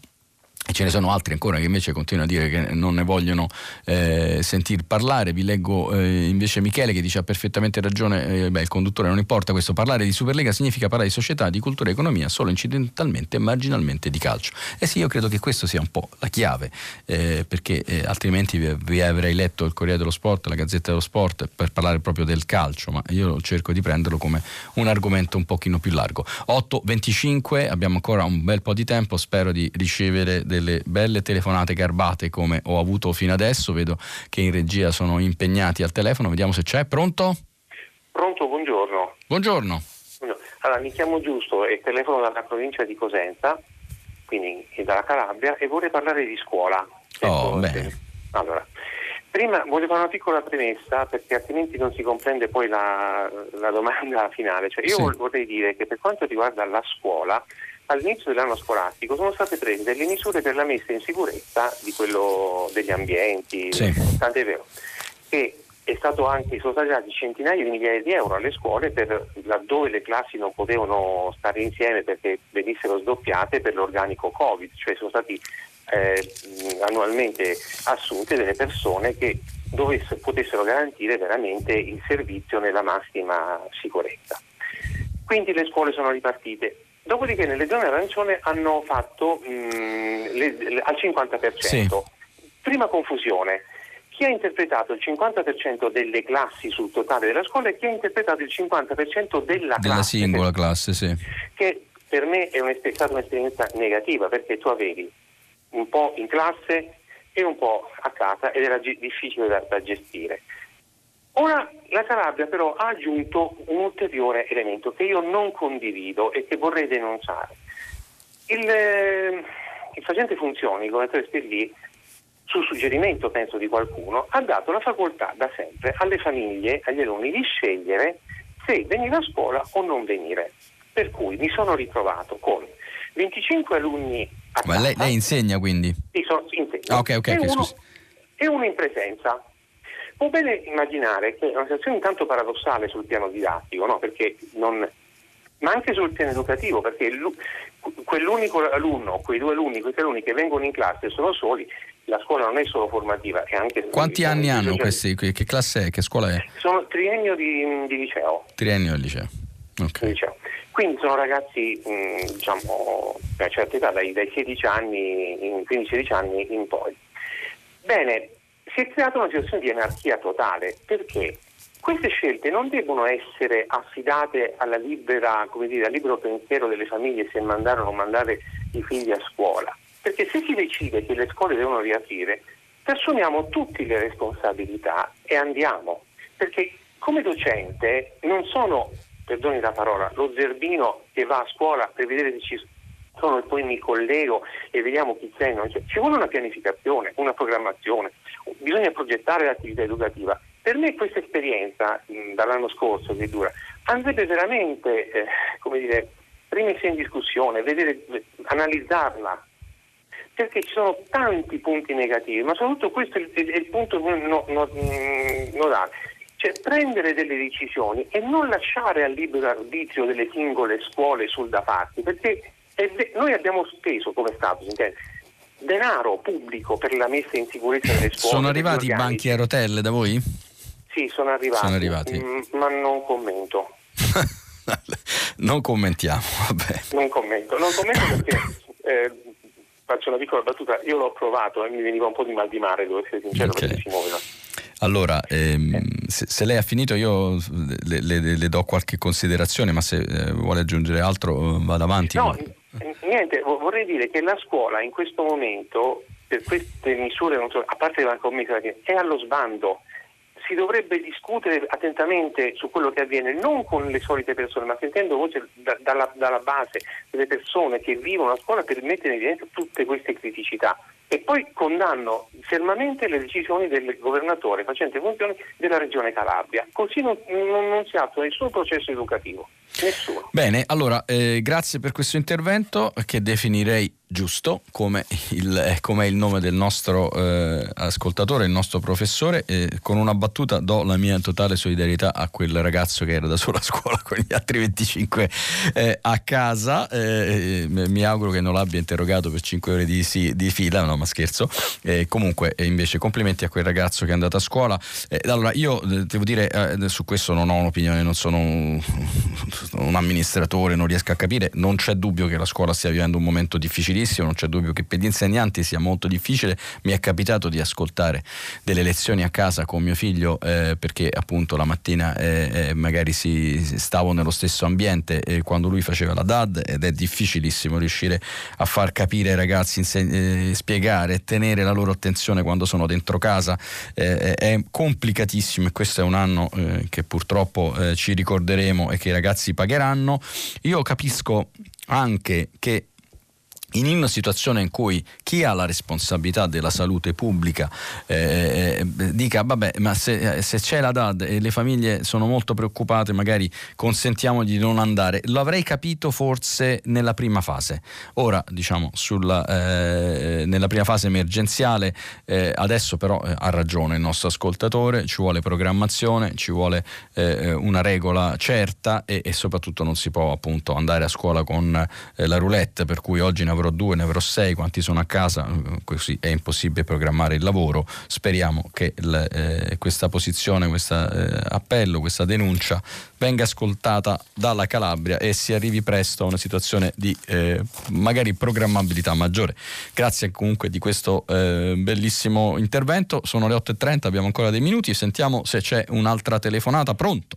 E ce ne sono altri ancora che invece continuano a dire che non ne vogliono eh, sentir parlare. Vi leggo eh, invece Michele che dice ha perfettamente ragione, eh, beh, il conduttore non importa questo, parlare di Superlega significa parlare di società, di cultura e economia solo incidentalmente e marginalmente di calcio. E sì, io credo che questo sia un po' la chiave, eh, perché eh, altrimenti vi, vi, avrei letto il Corriere dello Sport, la Gazzetta dello Sport per parlare proprio del calcio, ma io cerco di prenderlo come un argomento un pochino più largo. 8.25, abbiamo ancora un bel po' di tempo, spero di ricevere delle belle telefonate garbate come ho avuto fino adesso. Vedo che in regia sono impegnati al telefono. Vediamo se c'è. Pronto? Pronto, buongiorno. Buongiorno. Allora, mi chiamo Giusto e telefono dalla provincia di Cosenza, quindi dalla Calabria, e vorrei parlare di scuola. Oh, ecco, bene. Allora, prima volevo fare una piccola premessa perché altrimenti non si comprende poi la, la domanda finale. Cioè, io sì. vorrei dire che per quanto riguarda la scuola, all'inizio dell'anno scolastico sono state prese delle misure per la messa in sicurezza di quello degli ambienti, sì. tant'è vero che è stato anche, sono stati dati centinaia di migliaia di euro alle scuole per laddove le classi non potevano stare insieme perché venissero sdoppiate per l'organico Covid, cioè sono stati eh, annualmente assunte delle persone che dovesse, potessero garantire veramente il servizio nella massima sicurezza. Quindi le scuole sono ripartite. Dopodiché nelle zone arancione hanno fatto mh, mm, le, le, al 50%. Sì. Prima confusione. Chi ha interpretato il 50% delle classi sul totale della scuola e chi ha interpretato il 50% della, della classe. singola classe, sì. Che per me è, è stata un'esperienza negativa perché tu avevi un po' in classe e un po' a casa ed era difficile da, da gestire. Ora la Calabria però ha aggiunto un ulteriore elemento che io non condivido e che vorrei denunciare. Il, eh, il facente funzioni, il governatore Stellì, su suggerimento penso di qualcuno, ha dato la facoltà da sempre alle famiglie, agli alunni di scegliere se venire a scuola o non venire. Per cui mi sono ritrovato con 25 alunni a Ma lei, lei insegna quindi? Sì, sono, insegno. Ah, ok, ok, e, okay uno, e uno in presenza. Può bene immaginare che è una situazione intanto paradossale sul piano didattico, no? perché non, ma anche sul piano educativo, perché quell'unico alunno, quei due alunni, quei tre alunni che vengono in classe sono soli, la scuola non è solo formativa, è anche... Quanti anni hanno questi? Che classe è? Che scuola è? Sono triennio di, di liceo. Triennio di liceo. Okay. liceo. Quindi sono ragazzi, mh, diciamo, a certa età, dai, dai 16 anni, 15-16 anni in poi. Bene, si è creata una situazione di anarchia totale perché queste scelte non devono essere affidate alla libera, dire, al libero pensiero delle famiglie se mandare o non mandare i figli a scuola, perché se si decide che le scuole devono riaprire, assumiamo tutte le responsabilità e andiamo, perché come docente non sono, perdoni la parola, lo zerbino che va a scuola per vedere se ci sono e poi mi collego e vediamo chi sei. Cioè, ci vuole una pianificazione, una programmazione, bisogna progettare l'attività educativa per me questa esperienza dall'anno scorso che dura andrebbe veramente, eh, come dire, rimessa in discussione, vedere, analizzarla, perché ci sono tanti punti negativi, ma soprattutto questo è il, è il punto no, no, nodale. Cioè prendere delle decisioni e non lasciare al libero arbitrio delle singole scuole sul da farsi, perché è, noi abbiamo speso come Stato, denaro pubblico per la messa in sicurezza delle scuole. Sono arrivati i banchi a rotelle da voi? Sì, sono arrivati, sono arrivati. Mm, ma non commento. non commentiamo, vabbè. Non commento, non commento perché eh, faccio una piccola battuta, io l'ho provato e mi veniva un po' di mal di mare, devo essere sincero, okay. perché si muoveva. Allora, ehm, eh. se, se, lei ha finito io le, le, le, do qualche considerazione, ma se eh, vuole aggiungere altro vada avanti. No, niente, vorrei dire che la scuola in questo momento, per queste misure, so, a parte la commissione, è allo sbando si dovrebbe discutere attentamente su quello che avviene, non con le solite persone, ma sentendo voce da, dalla, dalla, base delle persone che vivono a scuola per mettere in evidenza tutte queste criticità. E poi condanno fermamente le decisioni del governatore facente funzioni della regione Calabria. Così non, non, non si attua nessun processo educativo. Nessuno. Bene, allora eh, grazie per questo intervento che definirei giusto, come il, eh, come il nome del nostro eh, ascoltatore, il nostro professore. Eh, con una battuta do la mia totale solidarietà a quel ragazzo che era da solo a scuola con gli altri 25 eh, a casa. Eh, mi auguro che non l'abbia interrogato per 5 ore di, sì, di fila, no ma scherzo. comunque invece complimenti a quel ragazzo che è andato a scuola. allora io devo dire su questo non ho un'opinione, non sono un, amministratore, non riesco a capire. Non c'è dubbio che la scuola stia vivendo un momento difficilissimo non c'è dubbio che per gli insegnanti sia molto difficile. Mi è capitato di ascoltare delle lezioni a casa con mio figlio eh, perché appunto la mattina eh, eh magari si stavo nello stesso ambiente eh, quando lui faceva la DAD ed è difficilissimo riuscire a far capire ai ragazzi, inseg- eh, spiegare e tenere la loro attenzione quando sono dentro casa. Eh, è complicatissimo e questo è un anno che purtroppo ci ricorderemo e che i ragazzi pagheranno. Io capisco anche che in una situazione in cui chi ha la responsabilità della salute pubblica eh, eh dica vabbè ma se, eh, se, c'è la DAD e le famiglie sono molto preoccupate magari consentiamo di non andare. L'avrei capito forse nella prima fase. Ora diciamo sulla, eh, nella prima fase emergenziale eh, adesso però eh, ha ragione il nostro ascoltatore ci vuole programmazione ci vuole una regola certa e, e, soprattutto non si può appunto andare a scuola con la roulette per cui oggi ne avrò avrò due, ne avrò sei, quanti sono a casa, così è impossibile programmare il lavoro. Speriamo che il, eh, questa posizione, questo eh, appello, questa denuncia venga ascoltata dalla Calabria e si arrivi presto a una situazione di eh, magari programmabilità maggiore. Grazie comunque di questo eh, bellissimo intervento. Sono le 8.30, abbiamo ancora dei minuti, sentiamo se c'è un'altra telefonata. Pronto?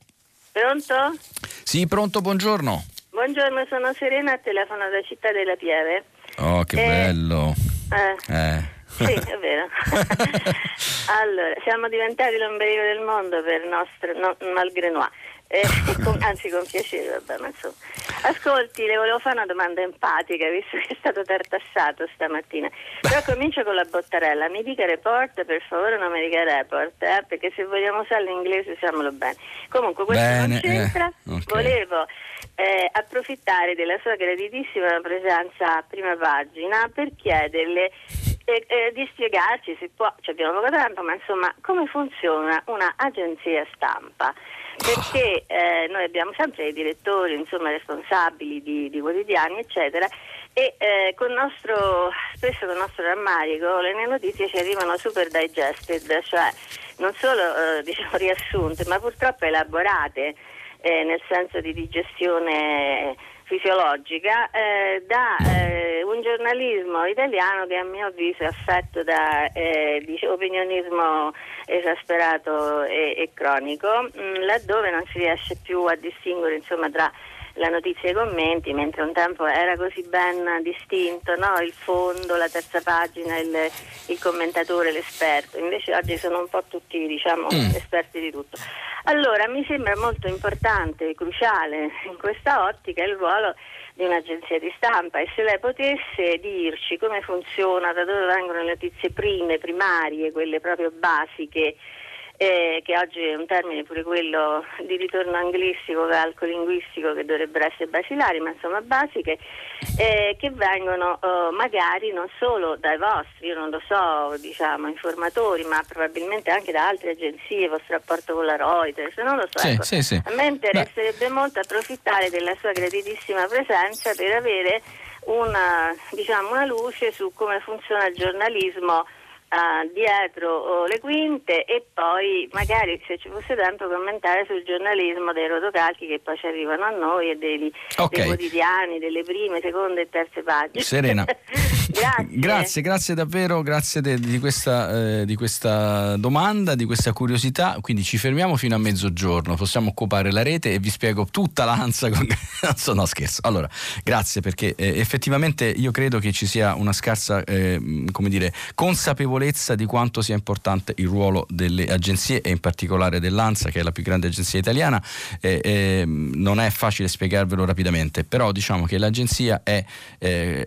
Pronto? Sì, pronto, buongiorno. Buongiorno, sono Serena, telefono da Città della Pieve. Oh, che eh, bello. Eh. eh. Sì, è vero. allora, siamo diventati l'ombelico del mondo per nostro, no, malgré noi. Eh, con, anzi con piacere, vabbè, ma insomma. Ascolti, le volevo fare una domanda empatica, visto che è stato tartassato stamattina. Però comincio con la bottarella. Mi dica report, per favore, non mi dica report, eh, perché se vogliamo usare l'inglese usiamolo bene. Comunque, questo bene, non c'entra. Eh, okay. Volevo eh, approfittare della sua graditissima presenza a prima pagina per chiederle e, e di spiegarci, si può, ci abbiamo poco tempo, ma insomma come funziona un'agenzia stampa. Perché eh, noi abbiamo sempre i direttori, insomma, responsabili di, di quotidiani, eccetera, e eh, con nostro, spesso con nostro rammarico le notizie ci arrivano super digested, cioè non solo eh, diciamo, riassunte, ma purtroppo elaborate eh, nel senso di digestione fisiologica eh, da eh, un giornalismo italiano che a mio avviso è affetto da eh, opinionismo esasperato e, e cronico, mh, mm, laddove non si riesce più a distinguere insomma, tra la notizia e i commenti, mentre un tempo era così ben distinto, no? il fondo, la terza pagina, il, il, commentatore, l'esperto, invece oggi sono un po' tutti diciamo, mm. esperti di tutto. Allora mi sembra molto importante e cruciale in questa ottica il ruolo di un'agenzia di stampa e se lei potesse dirci come funziona, da dove vengono le notizie prime, primarie, quelle proprio basiche eh, che oggi è un termine pure quello di ritorno anglistico, calcolinguistico che dovrebbero essere basilari, ma insomma basiche, eh, che vengono eh, magari non solo dai vostri, io non lo so, diciamo, informatori, ma probabilmente anche da altre agenzie, il vostro rapporto con la Reuters, non lo so. Sì, ecco. sì, sì. A me interesserebbe Beh. molto approfittare della sua graditissima presenza per avere una, diciamo, una luce su come funziona il giornalismo uh, dietro le quinte e poi magari se ci fosse tempo commentare sul giornalismo dei rotocalchi che poi ci arrivano a noi e dei, okay. dei quotidiani, delle prime, seconde e terze pagine. Serena. grazie. grazie. grazie, davvero, grazie de, di, questa, eh, di questa domanda, di questa curiosità. Quindi ci fermiamo fino a mezzogiorno, possiamo occupare la rete e vi spiego tutta l'ansia. Con... no, scherzo. Allora, grazie perché eh, effettivamente io credo che ci sia una scarsa, eh, come dire, consapevolezza consapevolezza di quanto sia importante il ruolo delle agenzie e in particolare dell'ANSA che è la più grande agenzia italiana. Eh, eh, non è facile spiegarvelo rapidamente, però diciamo che l'agenzia è eh,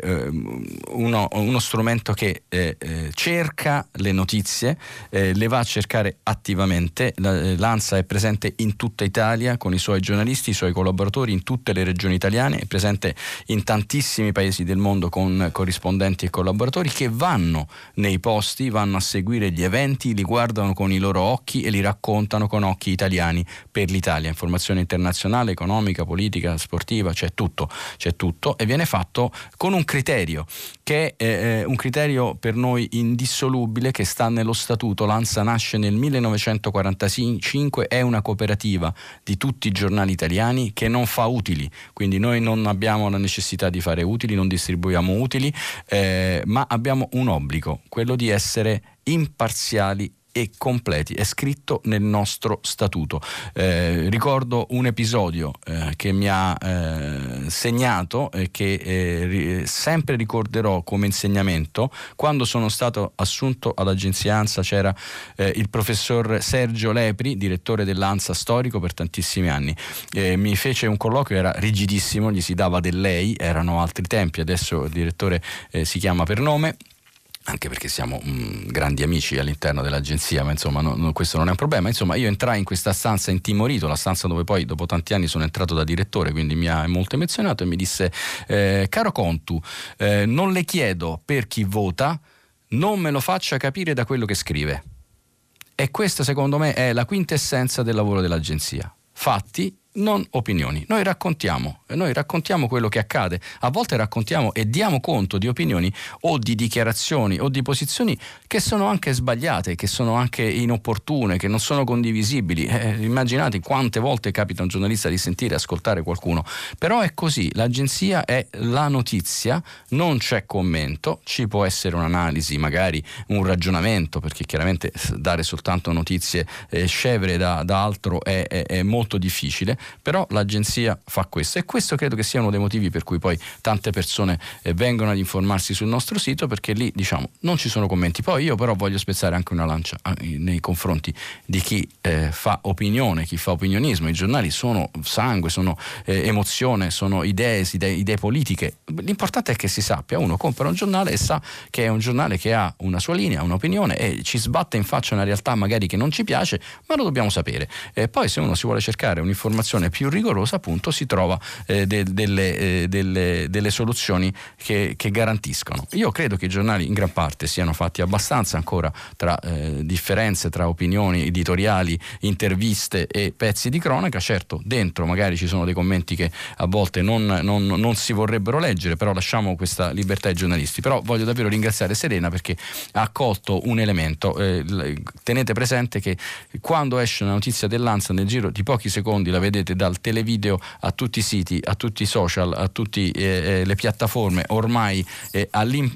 uno, uno, strumento che eh, eh, cerca le notizie, eh, le va a cercare attivamente. L'ANSA è presente in tutta Italia con i suoi giornalisti, i suoi collaboratori in tutte le regioni italiane, è presente in tantissimi paesi del mondo con corrispondenti e collaboratori che vanno nei posti vanno a seguire gli eventi, li guardano con i loro occhi e li raccontano con occhi italiani per l'Italia. Informazione internazionale, economica, politica, sportiva, c'è tutto, c'è tutto e viene fatto con un criterio che è un criterio per noi indissolubile che sta nello statuto. L'ANSA nasce nel 1945, è una cooperativa di tutti i giornali italiani che non fa utili, quindi noi non abbiamo la necessità di fare utili, non distribuiamo utili, eh, ma abbiamo un obbligo, quello di essere imparziali e completi, è scritto nel nostro statuto. Eh, ricordo un episodio eh, che mi ha eh, segnato e che eh, sempre ricorderò come insegnamento. Quando sono stato assunto all'agenzia ANSA c'era eh, il professor Sergio Lepri, direttore dell'ANSA storico per tantissimi anni. Eh, mi fece un colloquio, era rigidissimo, gli si dava del lei, erano altri tempi, adesso il direttore si chiama per nome anche perché siamo mh, mm, grandi amici all'interno dell'agenzia, ma insomma no, no, questo non è un problema. Insomma, io entrai in questa stanza intimorito, la stanza dove poi dopo tanti anni sono entrato da direttore, quindi mi ha molto emozionato e mi disse, eh, caro Contu, eh, non le chiedo per chi vota, non me lo faccia capire da quello che scrive. E questa secondo me è la quintessenza del lavoro dell'agenzia. Fatti non opinioni. Noi raccontiamo, noi raccontiamo quello che accade, a volte raccontiamo e diamo conto di opinioni o di dichiarazioni o di posizioni che sono anche sbagliate, che sono anche inopportune, che non sono condivisibili. Eh, immaginate quante volte capita a un giornalista di sentire ascoltare qualcuno, però è così, l'agenzia è la notizia, non c'è commento, ci può essere un'analisi, magari un ragionamento, perché chiaramente dare soltanto notizie eh, scevre da, da altro è, è, è molto difficile, però l'agenzia fa questo e questo credo che sia uno dei motivi per cui poi tante persone eh, vengono ad informarsi sul nostro sito perché lì diciamo non ci sono commenti. Poi io però voglio spezzare anche una lancia eh, nei confronti di chi eh, fa opinione, chi fa opinionismo. I giornali sono sangue, sono eh, emozione, sono idee, idee, idee politiche. L'importante è che si sappia, uno compra un giornale e sa che è un giornale che ha una sua linea, un'opinione e ci sbatte in faccia una realtà magari che non ci piace, ma lo dobbiamo sapere. E poi se uno si vuole cercare un'informazione l'applicazione più rigorosa appunto si trova eh, de, delle, eh, delle, delle, soluzioni che, che, garantiscono. Io credo che i giornali in gran parte siano fatti abbastanza ancora tra eh, differenze tra opinioni editoriali, interviste e pezzi di cronaca, certo dentro magari ci sono dei commenti che a volte non, non, non si vorrebbero leggere, però lasciamo questa libertà ai giornalisti, però voglio davvero ringraziare Serena perché ha accolto un elemento, eh, tenete presente che quando esce una notizia dell'ANSA nel giro di pochi secondi la vedete dal televideo a tutti i siti, a tutti i social, a tutte eh, eh, le piattaforme, ormai eh,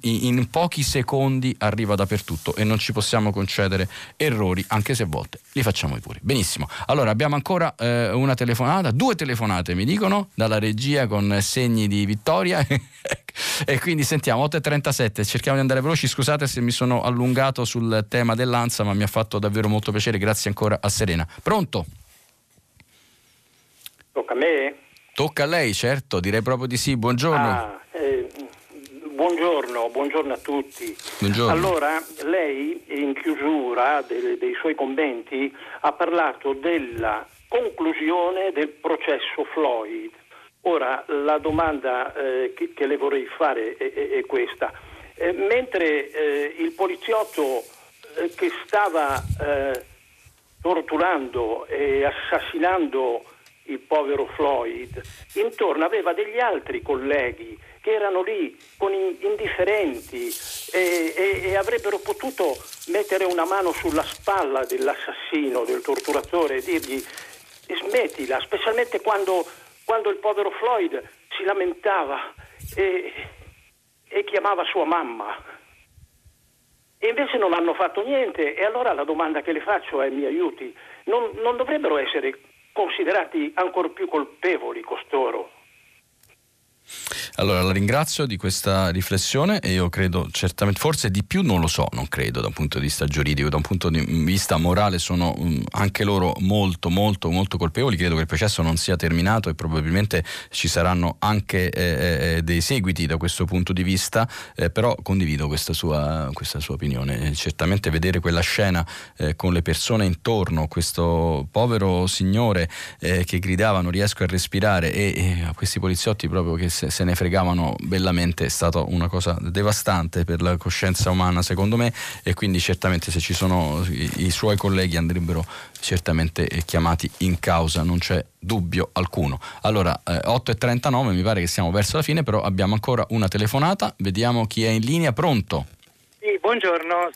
in pochi secondi arriva dappertutto e non ci possiamo concedere errori, anche se a volte li facciamo pure. Benissimo, allora abbiamo ancora eh, una telefonata, due telefonate mi dicono, dalla regia con segni di vittoria e quindi sentiamo 8.37, cerchiamo di andare veloci, scusate se mi sono allungato sul tema dell'ANSA ma mi ha fatto davvero molto piacere, grazie ancora a Serena. Pronto? Tocca a me? Tocca a lei, certo, direi proprio di sì. Buongiorno. Ah, eh, buongiorno, buongiorno, a tutti. Buongiorno. Allora, lei in chiusura dei, dei suoi commenti ha parlato della conclusione del processo Floyd. Ora, la domanda eh, che, che, le vorrei fare è, è, è questa. Eh, mentre eh, il poliziotto eh, che stava eh, torturando e assassinando il povero Floyd, intorno aveva degli altri colleghi che erano lì con indifferenti e, e, e, avrebbero potuto mettere una mano sulla spalla dell'assassino, del torturatore e dirgli smettila, specialmente quando, quando il povero Floyd si lamentava e, e chiamava sua mamma. E invece non hanno fatto niente e allora la domanda che le faccio è mi aiuti, non, non dovrebbero essere considerati ancora più colpevoli costoro. Allora la ringrazio di questa riflessione e io credo certamente, forse di più non lo so, non credo da un punto di vista giuridico, da un punto di vista morale sono um, anche loro molto molto molto colpevoli, credo che il processo non sia terminato e probabilmente ci saranno anche eh, eh, eh dei seguiti da questo punto di vista, eh, però condivido questa sua, questa sua opinione, eh, certamente vedere quella scena eh, con le persone intorno, questo povero signore che gridava non riesco a respirare e, e a questi poliziotti proprio che se, se ne fregavano bellamente è stata una cosa devastante per la coscienza umana secondo me e quindi certamente se ci sono i, i suoi colleghi andrebbero certamente chiamati in causa, non c'è dubbio alcuno. Allora, eh, 8.39 mi pare che siamo verso la fine, però abbiamo ancora una telefonata, vediamo chi è in linea, pronto? Sì, buongiorno,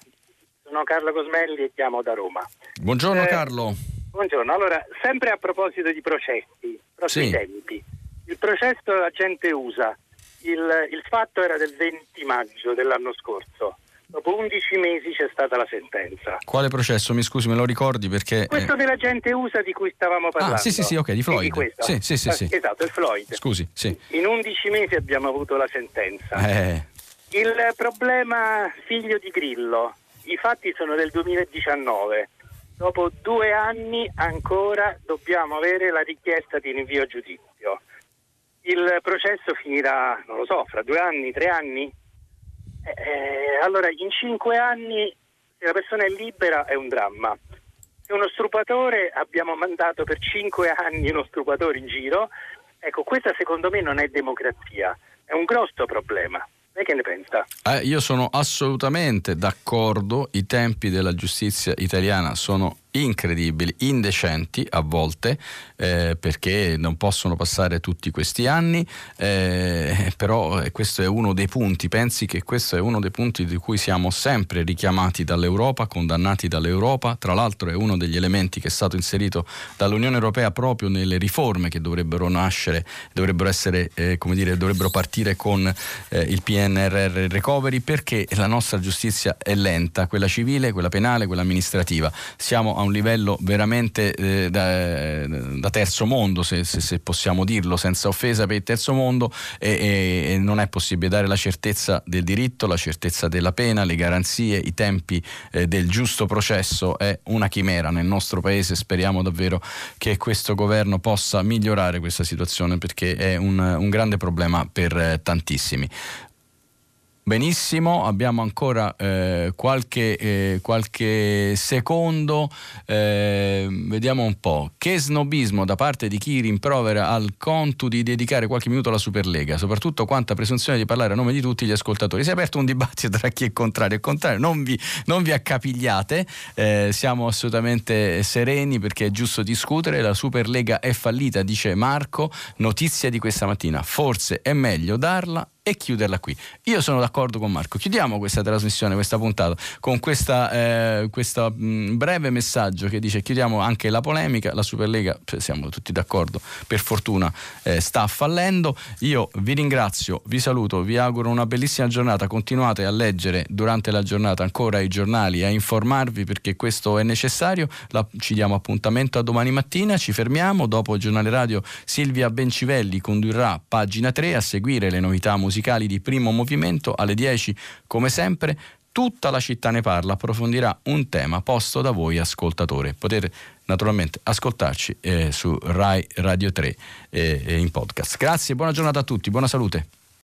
sono Carlo Cosmelli e chiamo da Roma. Buongiorno eh, Carlo. Buongiorno, allora, sempre a proposito di processi, prossimi sì. tempi, il processo la gente usa, il, il fatto era del 20 maggio dell'anno scorso. Dopo 11 mesi c'è stata la sentenza. Quale processo? Mi scusi, me lo ricordi perché... Questo eh... della gente USA di cui stavamo parlando. Ah, sì, sì, sì, ok, di Floyd. Di sì, sì, sì, sì. Esatto, il Floyd. Scusi, sì. In 11 mesi abbiamo avuto la sentenza. Eh. Il problema figlio di Grillo. I fatti sono del 2019. Dopo due anni ancora dobbiamo avere la richiesta di rinvio a giudizio. Il processo finirà, non lo so, fra due anni, tre anni? Eh, allora, in cinque anni, se la persona è libera, è un dramma. Se uno strupatore, abbiamo mandato per cinque anni uno strupatore in giro, ecco, questa secondo me non è democrazia, è un grosso problema. Lei che ne pensa? Eh, io sono assolutamente d'accordo, i tempi della giustizia italiana sono incredibili, indecenti a volte, eh, perché non possono passare tutti questi anni, eh, però eh, questo è uno dei punti, pensi che questo è uno dei punti di cui siamo sempre richiamati dall'Europa, condannati dall'Europa, tra l'altro è uno degli elementi che è stato inserito dall'Unione Europea proprio nelle riforme che dovrebbero nascere, dovrebbero essere, eh, come dire, dovrebbero partire con eh, il PNRR recovery, perché la nostra giustizia è lenta, quella civile, quella penale, quella amministrativa. Siamo a un livello veramente eh, da, da, terzo mondo, se, se, se, possiamo dirlo, senza offesa per il terzo mondo, e, e, e, non è possibile dare la certezza del diritto, la certezza della pena, le garanzie, i tempi eh, del giusto processo. È una chimera nel nostro paese. Speriamo davvero che questo governo possa migliorare questa situazione perché è un, un grande problema per eh, tantissimi. Benissimo, abbiamo ancora eh, qualche, eh, qualche, secondo, eh, vediamo un po'. Che snobismo da parte di chi rimprovera al Contu di dedicare qualche minuto alla Superlega, soprattutto quanta presunzione di parlare a nome di tutti gli ascoltatori. Si è aperto un dibattito tra chi è contrario e contrario, non vi, non vi accapigliate, eh, siamo assolutamente sereni perché è giusto discutere, la Superlega è fallita, dice Marco, notizia di questa mattina, forse è meglio darla e chiuderla qui. Io sono d'accordo con Marco. Chiudiamo questa trasmissione, questa puntata, con questo eh, breve messaggio che dice chiudiamo anche la polemica, la Superlega, siamo tutti d'accordo, per fortuna eh, sta fallendo. Io vi ringrazio, vi saluto, vi auguro una bellissima giornata, continuate a leggere durante la giornata ancora i giornali, a informarvi perché questo è necessario. La, ci diamo appuntamento a domani mattina, ci fermiamo, dopo il giornale radio Silvia Bencivelli condurrà pagina 3 a seguire le novità musicali musicali di primo movimento alle 10 come sempre tutta la città ne parla approfondirà un tema posto da voi ascoltatore. Potete naturalmente ascoltarci eh, su Rai Radio 3 eh, in podcast. Grazie buona giornata a tutti buona salute